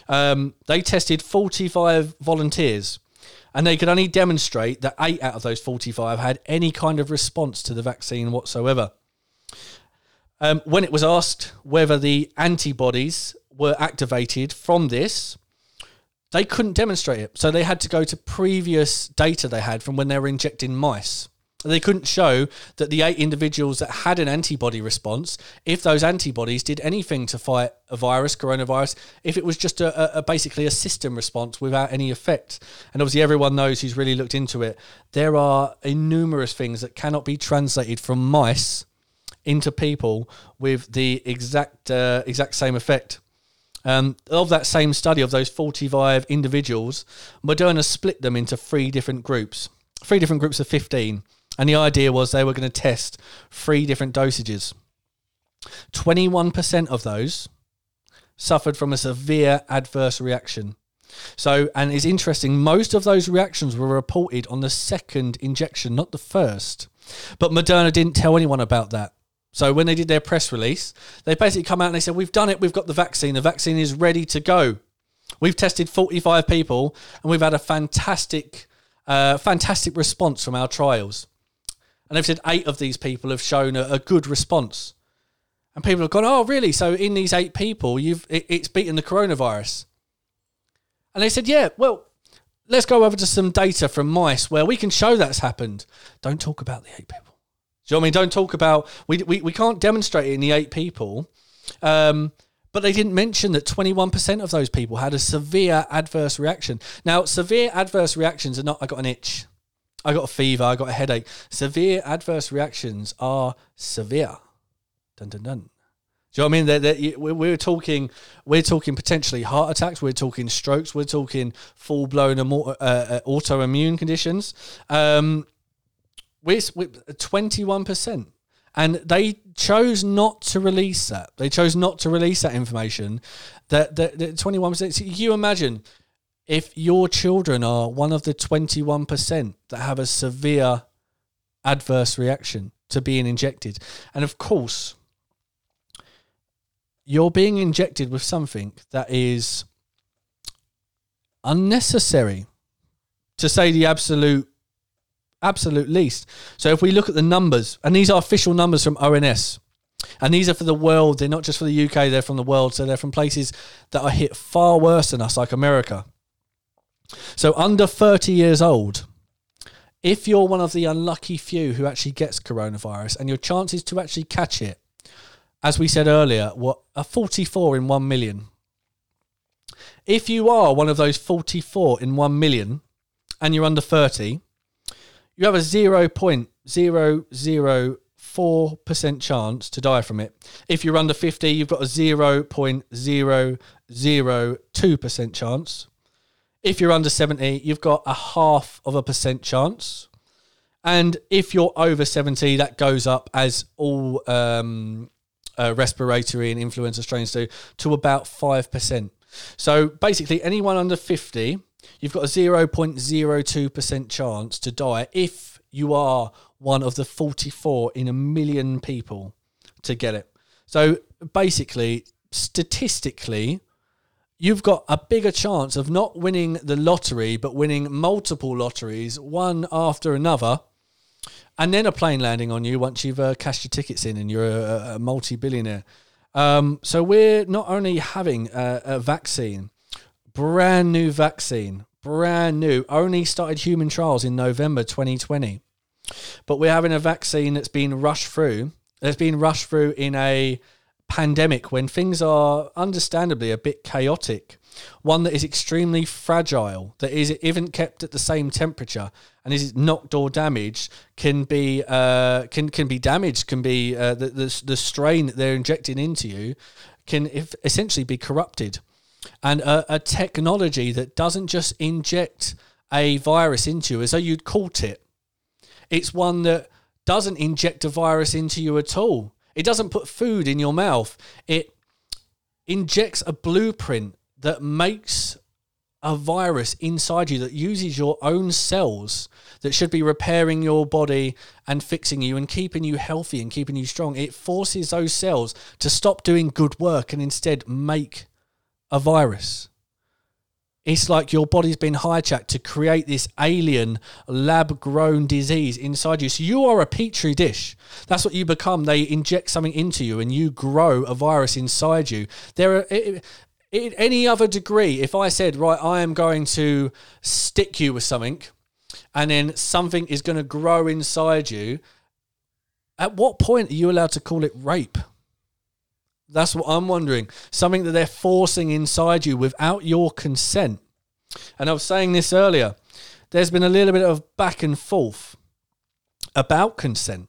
Um, they tested 45 volunteers and they could only demonstrate that eight out of those 45 had any kind of response to the vaccine whatsoever. Um, when it was asked whether the antibodies were activated from this, they couldn't demonstrate it. So they had to go to previous data they had from when they were injecting mice. They couldn't show that the eight individuals that had an antibody response, if those antibodies did anything to fight a virus, coronavirus, if it was just a, a, basically a system response without any effect. And obviously, everyone knows who's really looked into it. There are numerous things that cannot be translated from mice into people with the exact uh, exact same effect. Um, of that same study of those 45 individuals, Moderna split them into three different groups, three different groups of 15. And the idea was they were going to test three different dosages. 21% of those suffered from a severe adverse reaction. So, and it's interesting, most of those reactions were reported on the second injection, not the first. But Moderna didn't tell anyone about that. So when they did their press release, they basically come out and they said, "We've done it. We've got the vaccine. The vaccine is ready to go. We've tested 45 people, and we've had a fantastic, uh, fantastic response from our trials." And they've said eight of these people have shown a, a good response, and people have gone, "Oh, really? So in these eight people, you've it, it's beaten the coronavirus." And they said, "Yeah, well." Let's go over to some data from mice where we can show that's happened. Don't talk about the eight people. Do you know what I mean? Don't talk about we we, we can't demonstrate it in the eight people. Um, but they didn't mention that 21% of those people had a severe adverse reaction. Now, severe adverse reactions are not I got an itch. I got a fever, I got a headache. Severe adverse reactions are severe. Dun dun dun. Do you know what I mean? They're, they're, we're, talking, we're talking potentially heart attacks. We're talking strokes. We're talking full blown uh, uh, autoimmune conditions. Um, we're twenty one percent, and they chose not to release that. They chose not to release that information. That that twenty one percent. You imagine if your children are one of the twenty one percent that have a severe adverse reaction to being injected, and of course, you're being injected with something that is unnecessary, to say the absolute absolute least. So if we look at the numbers, and these are official numbers from ONS, and these are for the world, they're not just for the UK, they're from the world. So they're from places that are hit far worse than us, like America. So under 30 years old, if you're one of the unlucky few who actually gets coronavirus and your chances to actually catch it, as we said earlier, what a 44 in 1 million. If you are one of those 44 in 1 million and you're under 30, you have a 0.004% chance to die from it. If you're under 50, you've got a 0.002% chance. If you're under 70, you've got a half of a percent chance. And if you're over 70, that goes up as all um, uh, respiratory and influenza strains do to about 5%. So basically, anyone under 50, you've got a 0.02% chance to die if you are one of the 44 in a million people to get it. So basically, statistically, you've got a bigger chance of not winning the lottery, but winning multiple lotteries, one after another, and then a plane landing on you once you've uh, cashed your tickets in and you're a, a multi billionaire. Um, so we're not only having a, a vaccine, brand new vaccine, brand new, only started human trials in November 2020. But we're having a vaccine that's been rushed through, that's been rushed through in a pandemic when things are understandably a bit chaotic. One that is extremely fragile, that is even kept at the same temperature, and is knocked or damaged, can be uh, can can be damaged, can be uh, the, the the strain that they're injecting into you can if, essentially be corrupted, and a, a technology that doesn't just inject a virus into you as though you'd caught it. It's one that doesn't inject a virus into you at all. It doesn't put food in your mouth. It injects a blueprint that makes a virus inside you that uses your own cells that should be repairing your body and fixing you and keeping you healthy and keeping you strong. It forces those cells to stop doing good work and instead make a virus. It's like your body's been hijacked to create this alien lab grown disease inside you. So you are a petri dish. That's what you become. They inject something into you and you grow a virus inside you. There are. in any other degree, if I said, right, I am going to stick you with something and then something is going to grow inside you, at what point are you allowed to call it rape? That's what I'm wondering. Something that they're forcing inside you without your consent. And I was saying this earlier. There's been a little bit of back and forth about consent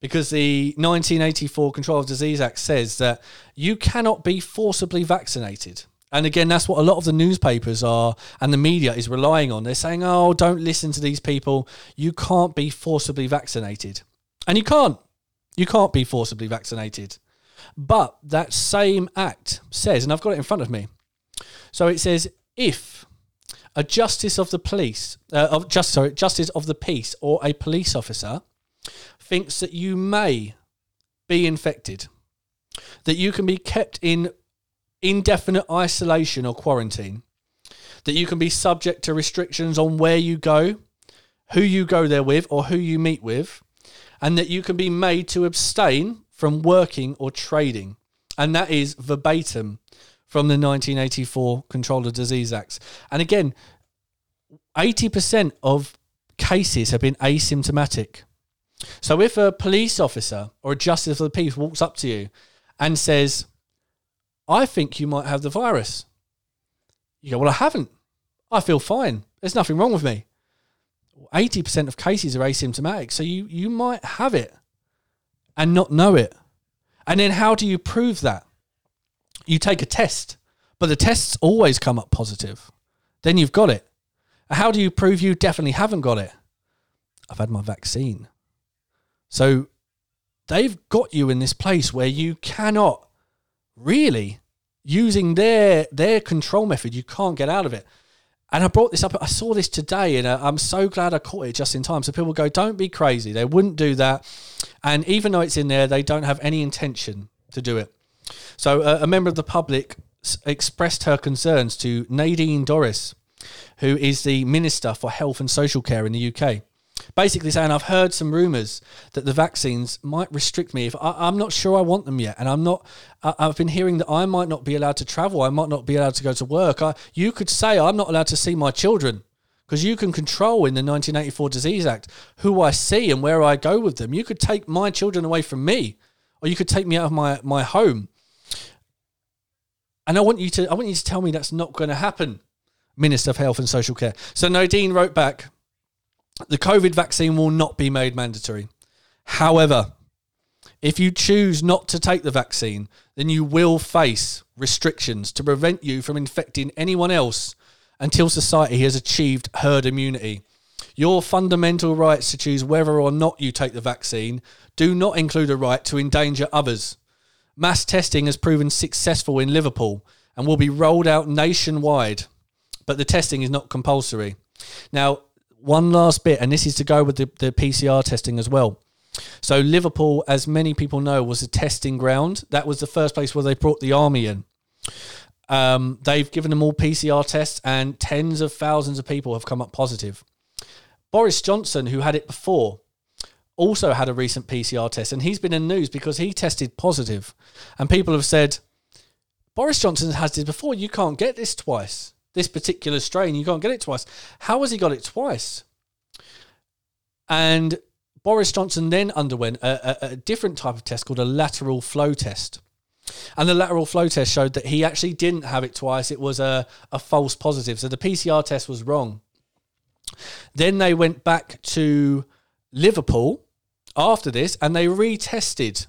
because the 1984 Control of Disease Act says that you cannot be forcibly vaccinated. And again, that's what a lot of the newspapers are and the media is relying on. They're saying, oh, don't listen to these people. You can't be forcibly vaccinated. And you can't. You can't be forcibly vaccinated. But that same act says, and I've got it in front of me. So it says, if a justice of the police, uh, of just sorry, justice of the peace, or a police officer thinks that you may be infected, that you can be kept in indefinite isolation or quarantine, that you can be subject to restrictions on where you go, who you go there with, or who you meet with, and that you can be made to abstain from working or trading. And that is verbatim from the 1984 Control of Disease Acts. And again, 80% of cases have been asymptomatic. So if a police officer or a justice of the peace walks up to you and says, I think you might have the virus, you go, Well, I haven't. I feel fine. There's nothing wrong with me. 80% of cases are asymptomatic. So you, you might have it and not know it. And then how do you prove that? You take a test, but the tests always come up positive. Then you've got it. How do you prove you definitely haven't got it? I've had my vaccine. So they've got you in this place where you cannot really using their their control method you can't get out of it and i brought this up i saw this today and uh, i'm so glad i caught it just in time. So people go don't be crazy. They wouldn't do that. And even though it's in there they don't have any intention to do it. So uh, a member of the public expressed her concerns to nadine dorries who is the minister for health and social care in the uk basically saying I've heard some rumours that the vaccines might restrict me if I, am not sure I want them yet, and I'm not. I, have been hearing that I might not be allowed to travel, I might not be allowed to go to work. I, you could say I'm not allowed to see my children because you can control in the 1984 Disease Act who I see and where I go with them. You could take my children away from me, or you could take me out of my my home. And I want you to I want you to tell me that's not going to happen, Minister of Health and Social Care. So Nadine wrote back, the COVID vaccine will not be made mandatory. However, if you choose not to take the vaccine, then you will face restrictions to prevent you from infecting anyone else until society has achieved herd immunity. Your fundamental rights to choose whether or not you take the vaccine do not include a right to endanger others. Mass testing has proven successful in Liverpool and will be rolled out nationwide, but the testing is not compulsory. Now, one last bit, and this is to go with the, the PCR testing as well. So, Liverpool, as many people know, was a testing ground. That was the first place where they brought the army in. Um, they've given them all PCR tests, and tens of thousands of people have come up positive. Boris Johnson, who had it before, also had a recent PCR test, and he's been in news because he tested positive. And people have said, Boris Johnson has this before. You can't get this twice. This particular strain, you can't get it twice. How has he got it twice? And Boris Johnson then underwent a, a, a different type of test called a lateral flow test. And the lateral flow test showed that he actually didn't have it twice. It was a, a false positive. So the PCR test was wrong. Then they went back to Liverpool after this and they retested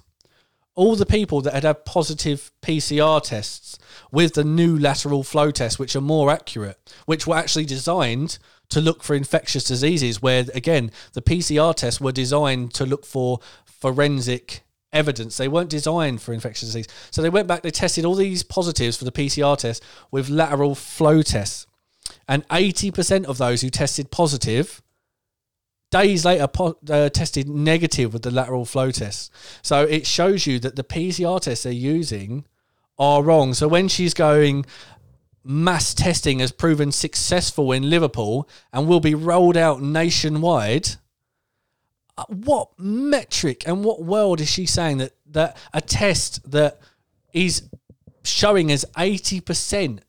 all the people that had had positive PCR tests with the new lateral flow tests, which are more accurate, which were actually designed to look for infectious diseases, where again, the PCR tests were designed to look for forensic evidence. They weren't designed for infectious disease. So they went back, they tested all these positives for the PCR test with lateral flow tests. And 80% of those who tested positive days later po- uh, tested negative with the lateral flow test. So it shows you that the PCR tests they're using are wrong. So when she's going, mass testing has proven successful in Liverpool and will be rolled out nationwide. Uh, what metric and what world is she saying that that a test that is showing as 80%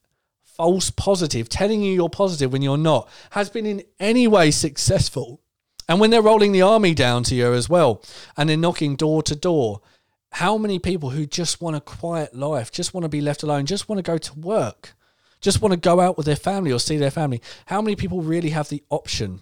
false positive, telling you you're positive when you're not, has been in any way successful? And when they're rolling the army down to you as well, and they're knocking door to door, how many people who just want a quiet life, just want to be left alone, just want to go to work, just want to go out with their family or see their family, how many people really have the option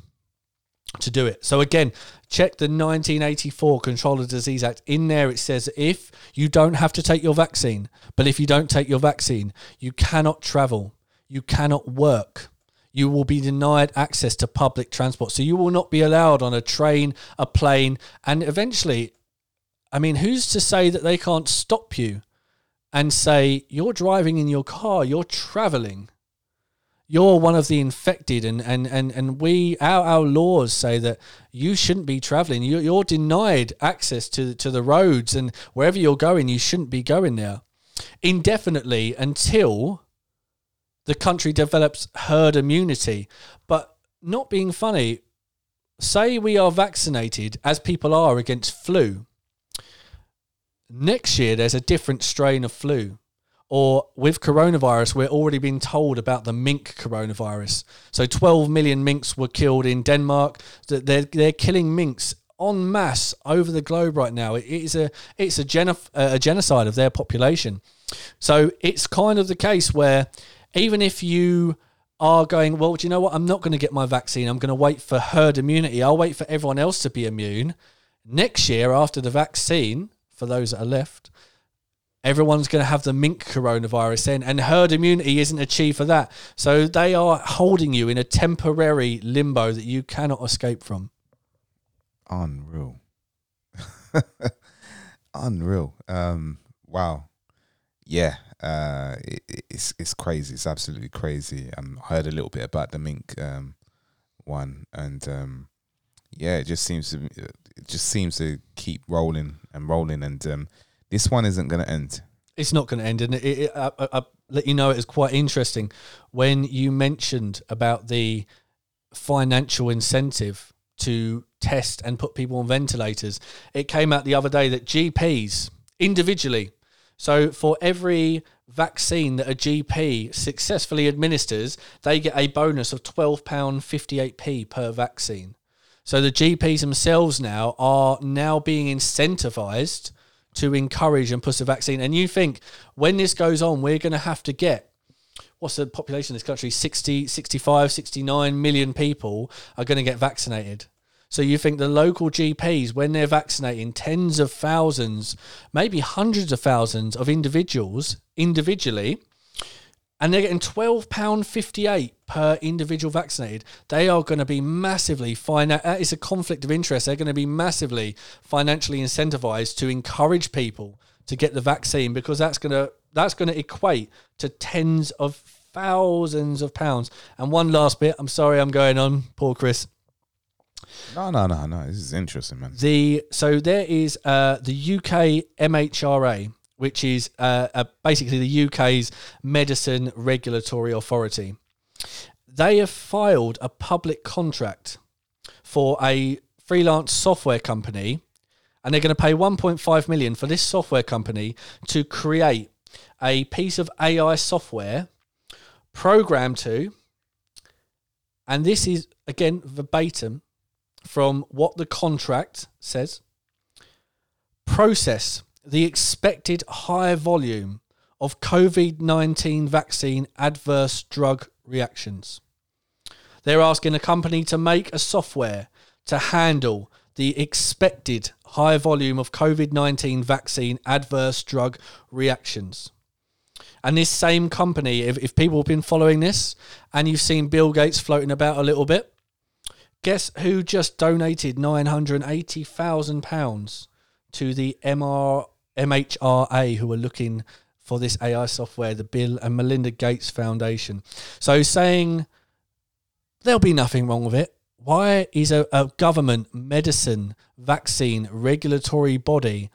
to do it? So, again, check the 1984 Control of Disease Act. In there, it says if you don't have to take your vaccine, but if you don't take your vaccine, you cannot travel, you cannot work you will be denied access to public transport. So you will not be allowed on a train, a plane, and eventually, I mean, who's to say that they can't stop you and say, you're driving in your car, you're traveling, you're one of the infected, and, and, and, and we, our, our laws say that you shouldn't be traveling. You, you're denied access to, to the roads, and wherever you're going, you shouldn't be going there indefinitely until the country develops herd immunity. But not being funny, say we are vaccinated as people are against flu. Next year, there's a different strain of flu. Or with coronavirus, we're already being told about the mink coronavirus. So 12 million minks were killed in Denmark. They're, they're killing minks en masse over the globe right now. It is a it's a, genif- a genocide of their population. So it's kind of the case where even if you are going, well, do you know what? I'm not going to get my vaccine. I'm going to wait for herd immunity. I'll wait for everyone else to be immune. Next year, after the vaccine, for those that are left, everyone's going to have the mink coronavirus then, and herd immunity isn't achieved for that. So they are holding you in a temporary limbo that you cannot escape from. Unreal. <laughs> Unreal. Um, wow. Yeah, uh, it, it's it's crazy. It's absolutely crazy. Um, I heard a little bit about the mink um, one, and um, yeah, it just seems to it just seems to keep rolling and rolling, and um, this one isn't going to end. It's not going to end, and it, it, I, I, I let you know it is quite interesting when you mentioned about the financial incentive to test and put people on ventilators. It came out the other day that GPs individually so for every vaccine that a GP successfully administers, they get a bonus of £12.58p per vaccine. So the GPs themselves now are now being incentivized to encourage and push the vaccine. And you think when this goes on, we're going to have to get what's the population of this country 60 65 69 million people are going to get vaccinated so you think the local gps when they're vaccinating tens of thousands maybe hundreds of thousands of individuals individually and they're getting £12.58 per individual vaccinated. They are going to be massively finan- That is a conflict of interest. They're going to be massively financially incentivized to encourage people to get the vaccine because that's going to that's going to equate to tens of thousands of pounds. And one last bit. I'm sorry, I'm going on. Poor Chris. No, no, no, no. This is interesting, man. The so there is uh, the UK MHRA, which is uh, basically the UK's medicine regulatory authority. They have filed a public contract for a freelance software company, and they're going to pay 1.5 million for this software company to create a piece of AI software programmed to, and this is again verbatim from what the contract says process the expected high volume of COVID 19 vaccine adverse drug reactions. They're asking a company to make a software to handle the expected high volume of COVID 19 vaccine adverse drug reactions. And this same company, if, if people have been following this and you've seen Bill Gates floating about a little bit, guess who just donated £980,000 to the MR, MHRA who are looking for this AI software, the Bill and Melinda Gates Foundation. So saying there'll be nothing wrong with it. Why is a, a government medicine vaccine regulatory body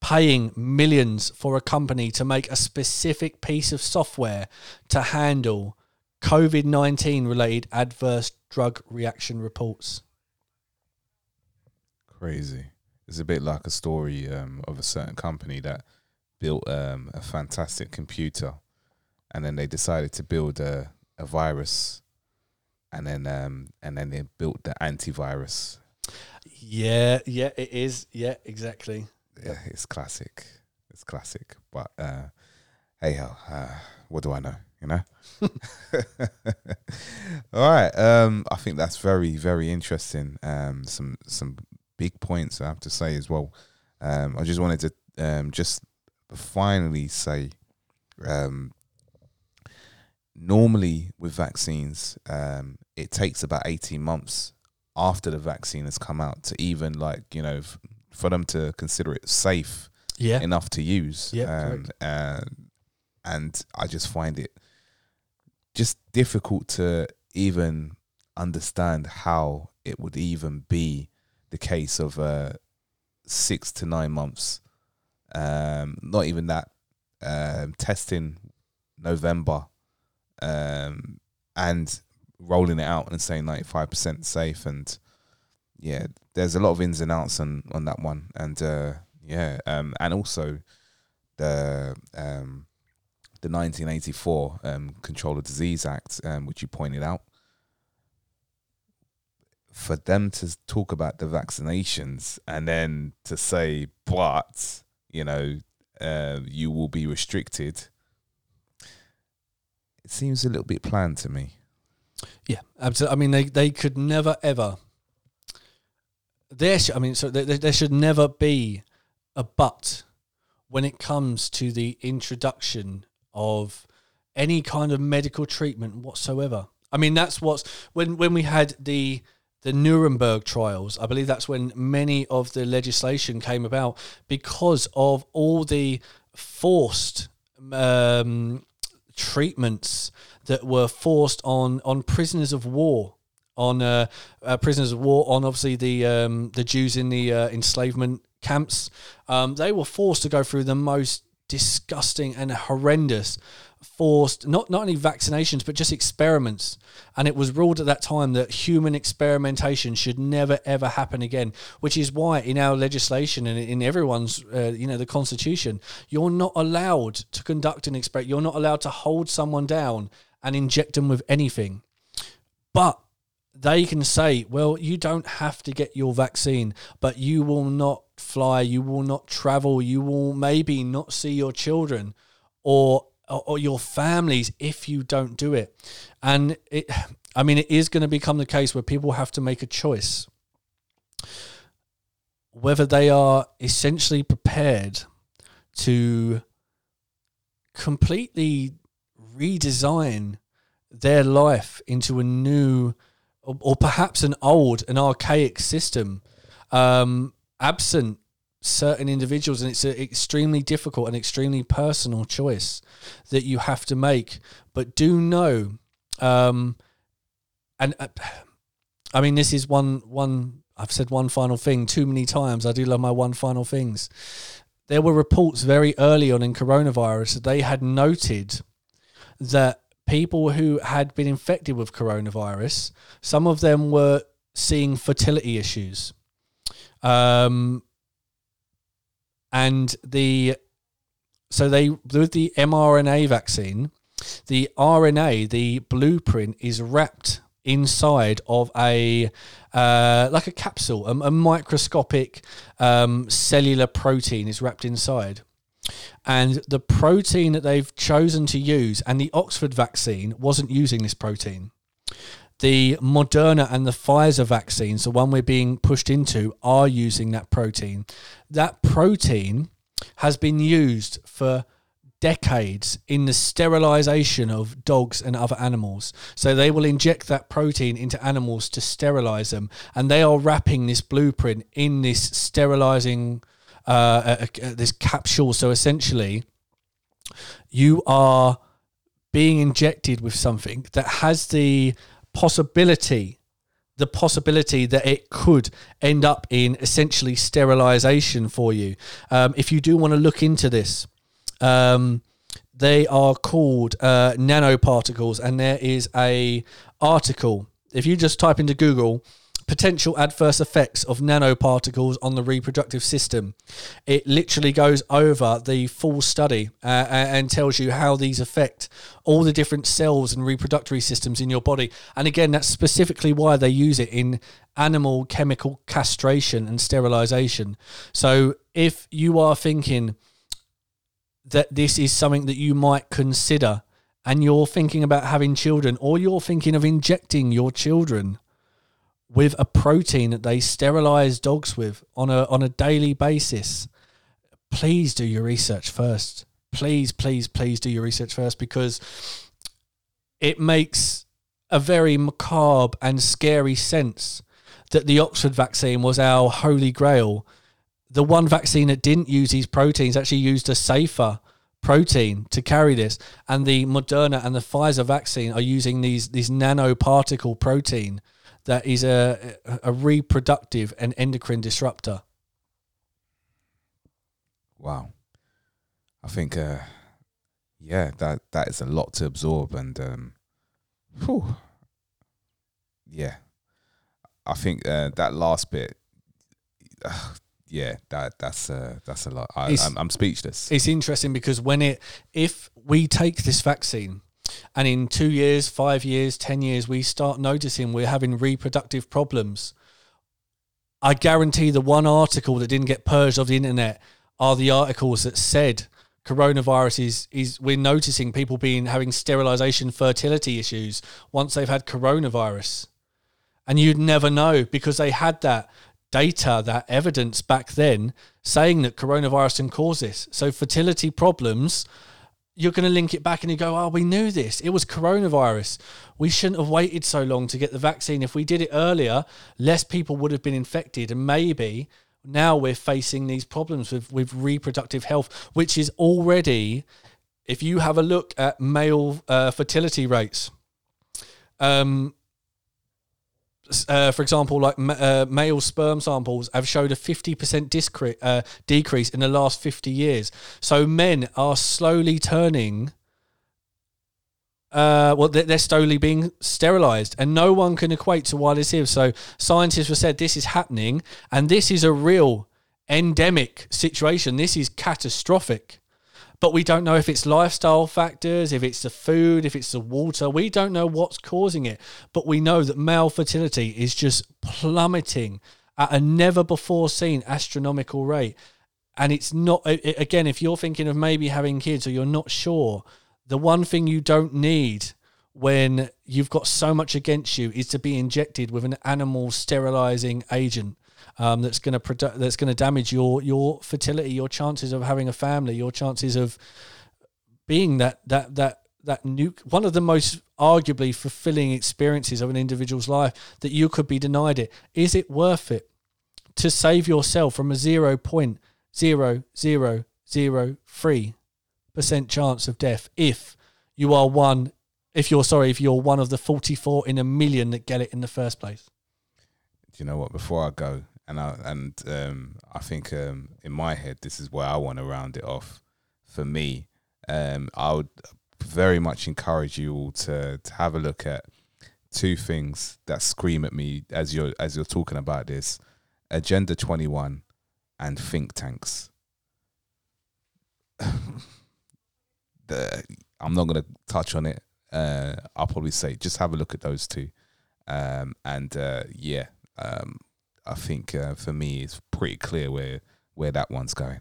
paying millions for a company to make a specific piece of software to handle COVID 19 related adverse drug reaction reports? Crazy. It's a bit like a story um, of a certain company that built um, a fantastic computer, and then they decided to build a, a virus, and then um, and then they built the antivirus. Yeah, yeah, it is. Yeah, exactly. Yeah, it's classic. It's classic. But uh, hey, hell, uh, what do I know? You know. <laughs> All right. Um, I think that's very, very interesting. Um, some some big points I have to say as well. Um, I just wanted to um, just finally say, um, normally with vaccines, um, it takes about eighteen months after the vaccine has come out to even like you know f- for them to consider it safe Yeah. enough to use. Yeah, um, and and I just find it just difficult to even understand how it would even be the case of uh, six to nine months. Um, not even that. Um, testing November, um, and rolling it out and saying ninety five percent safe and yeah, there's a lot of ins and outs on on that one, and uh, yeah, um, and also the um, the 1984 um, Control of Disease Act, um, which you pointed out. For them to talk about the vaccinations and then to say, but you know, uh, you will be restricted. It seems a little bit planned to me. Yeah, absolutely. I mean, they, they could never ever. There, sh- I mean, so there, there should never be a but when it comes to the introduction of any kind of medical treatment whatsoever. I mean, that's what's when when we had the the Nuremberg trials. I believe that's when many of the legislation came about because of all the forced um, treatments that were forced on on prisoners of war on uh, uh, prisoners of war on obviously the um, the Jews in the uh, enslavement camps um, they were forced to go through the most disgusting and horrendous forced not not only vaccinations but just experiments. And it was ruled at that time that human experimentation should never ever happen again which is why in our legislation and in everyone's uh, you know the constitution you're not allowed to conduct an experiment you're not allowed to hold someone down and inject them with anything. But they can say, well, you don't have to get your vaccine, but you will not fly, you will not travel, you will maybe not see your children or or your families if you don't do it. And it I mean it is going to become the case where people have to make a choice whether they are essentially prepared to completely redesign their life into a new or, or perhaps an old an archaic system um, absent certain individuals and it's an extremely difficult and extremely personal choice that you have to make. But do know um, and uh, i mean this is one one i've said one final thing too many times. I do love my one final things. There were reports very early on in coronavirus that they had noted that people who had been infected with coronavirus some of them were seeing fertility issues. Um, and the so they with the mRNA vaccine, the RNA, the blueprint is wrapped inside of a uh, like a capsule, a, a microscopic um, cellular protein is wrapped inside. And the protein that they've chosen to use, and the Oxford vaccine wasn't using this protein. The Moderna and the Pfizer vaccines, the one we're being pushed into, are using that protein. That protein has been used for decades in the sterilization of dogs and other animals. So they will inject that protein into animals to sterilize them, and they are wrapping this blueprint in this sterilizing uh, uh, uh, this capsule. So essentially, you are being injected with something that has the possibility the possibility that it could end up in essentially sterilization for you. Um, if you do want to look into this, um, they are called uh, nanoparticles, and there is a article. If you just type into Google potential adverse effects of nanoparticles on the reproductive system. It literally goes over the full study uh, and tells you how these affect all the different cells and reproductive systems in your body. And again, that's specifically why they use it in animal chemical castration and sterilization. So if you are thinking that this is something that you might consider and you're thinking about having children or you're thinking of injecting your children with a protein that they sterilize dogs with on a on a daily basis, please do your research first. Please, please, please do your research first because it makes a very macabre and scary sense that the Oxford vaccine was our holy grail. The one vaccine that didn't use these proteins actually used a safer protein to carry this, and the Moderna and the Pfizer vaccine are using these these nanoparticle protein that is a, a reproductive and endocrine disruptor. Wow. I think, uh, yeah, that that is a lot to absorb, and um, whew, yeah, I think uh, that last bit, uh, <sighs> yeah, that that's uh, that's a lot. I, I'm, I'm speechless. It's interesting because when it, if we take this vaccine and in two years, five years, 10 years, we start noticing we're having reproductive problems. I guarantee the one article that didn't get purged off the internet are the articles that said coronavirus is, is we're noticing people being having sterilization fertility issues once they've had coronavirus. And you'd never know because they had that data, that evidence back then saying that coronavirus can cause this. So fertility problems you're going to link it back and you go, oh, we knew this. It was coronavirus. We shouldn't have waited so long to get the vaccine. If we did it earlier, less people would have been infected. And maybe now we're facing these problems with, with reproductive health, which is already, if you have a look at male uh, fertility rates, um, uh, for example, like uh, male sperm samples have showed a 50% discre- uh, decrease in the last 50 years. So men are slowly turning, uh, well, they're, they're slowly being sterilized, and no one can equate to why this is. So scientists have said this is happening, and this is a real endemic situation. This is catastrophic but we don't know if it's lifestyle factors, if it's the food, if it's the water. We don't know what's causing it, but we know that male fertility is just plummeting at a never before seen astronomical rate. And it's not, again, if you're thinking of maybe having kids or you're not sure, the one thing you don't need when you've got so much against you is to be injected with an animal sterilizing agent um, that's going to produ- that's going to damage your your fertility, your chances of having a family, your chances of being that that that that new one of the most arguably fulfilling experiences of an individual's life that you could be denied it. Is it worth it to save yourself from a zero point zero zero zero three percent chance of death if you are one if you're sorry if you're one of the 44 in a million that get it in the first place you know what before i go and i and um, i think um, in my head this is where i want to round it off for me. Um, i would very much encourage you all to, to have a look at two things that scream at me as you're as you're talking about this agenda 21 and think tanks. <sighs> The i'm not going to touch on it uh, i'll probably say just have a look at those two. Um, and uh, yeah um, i think uh, for me it's pretty clear where where that one's going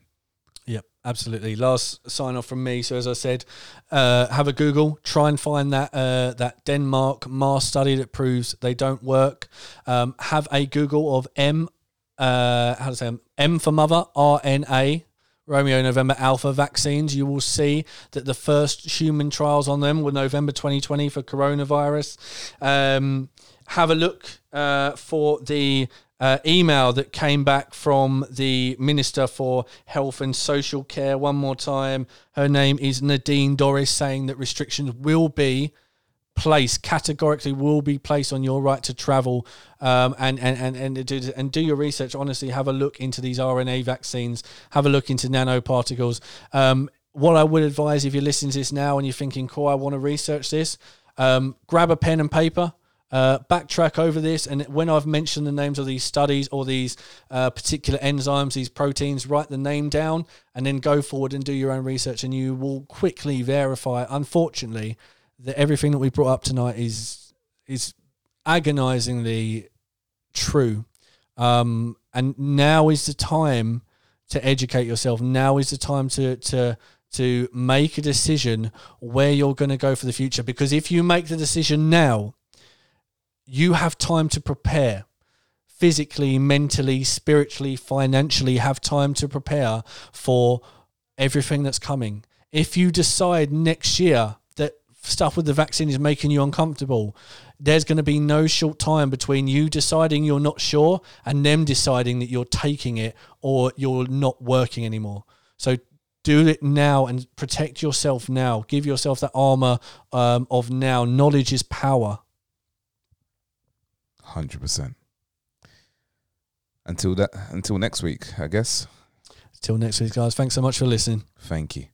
Yep, absolutely. Last sign off from me. So as I said, uh, have a Google, try and find that uh, that Denmark Mars study that proves they don't work. Um, have a Google of M, uh, how to say M, M for mother, RNA, Romeo November Alpha vaccines. You will see that the first human trials on them were November 2020 for coronavirus. Um, have a look uh, for the uh, email that came back from the Minister for Health and Social Care. One more time. Her name is Nadine Dorries, saying that restrictions will be placed, categorically will be placed on your right to travel um, and, and, and, and, do, and do your research. Honestly, have a look into these RNA vaccines, have a look into nanoparticles. Um, what I would advise if you're listening to this now and you're thinking, cool, I want to research this, um, grab a pen and paper uh, backtrack over this, and when I've mentioned the names of these studies or these uh, particular enzymes, these proteins, write the name down, and then go forward and do your own research, and you will quickly verify. Unfortunately, that everything that we brought up tonight is is agonizingly true. Um, and now is the time to educate yourself. Now is the time to to to make a decision where you're going to go for the future. Because if you make the decision now, you have time to prepare physically, mentally, spiritually, financially, have time to prepare for everything that's coming. If you decide next year that stuff with the vaccine is making you uncomfortable, there's going to be no short time between you deciding you're not sure and them deciding that you're taking it or you're not working anymore. So do it now and protect yourself now. Give yourself that armor um, of now. Knowledge is power. Hundred percent. Until that, until next week, I guess. Till next week, guys. Thanks so much for listening. Thank you.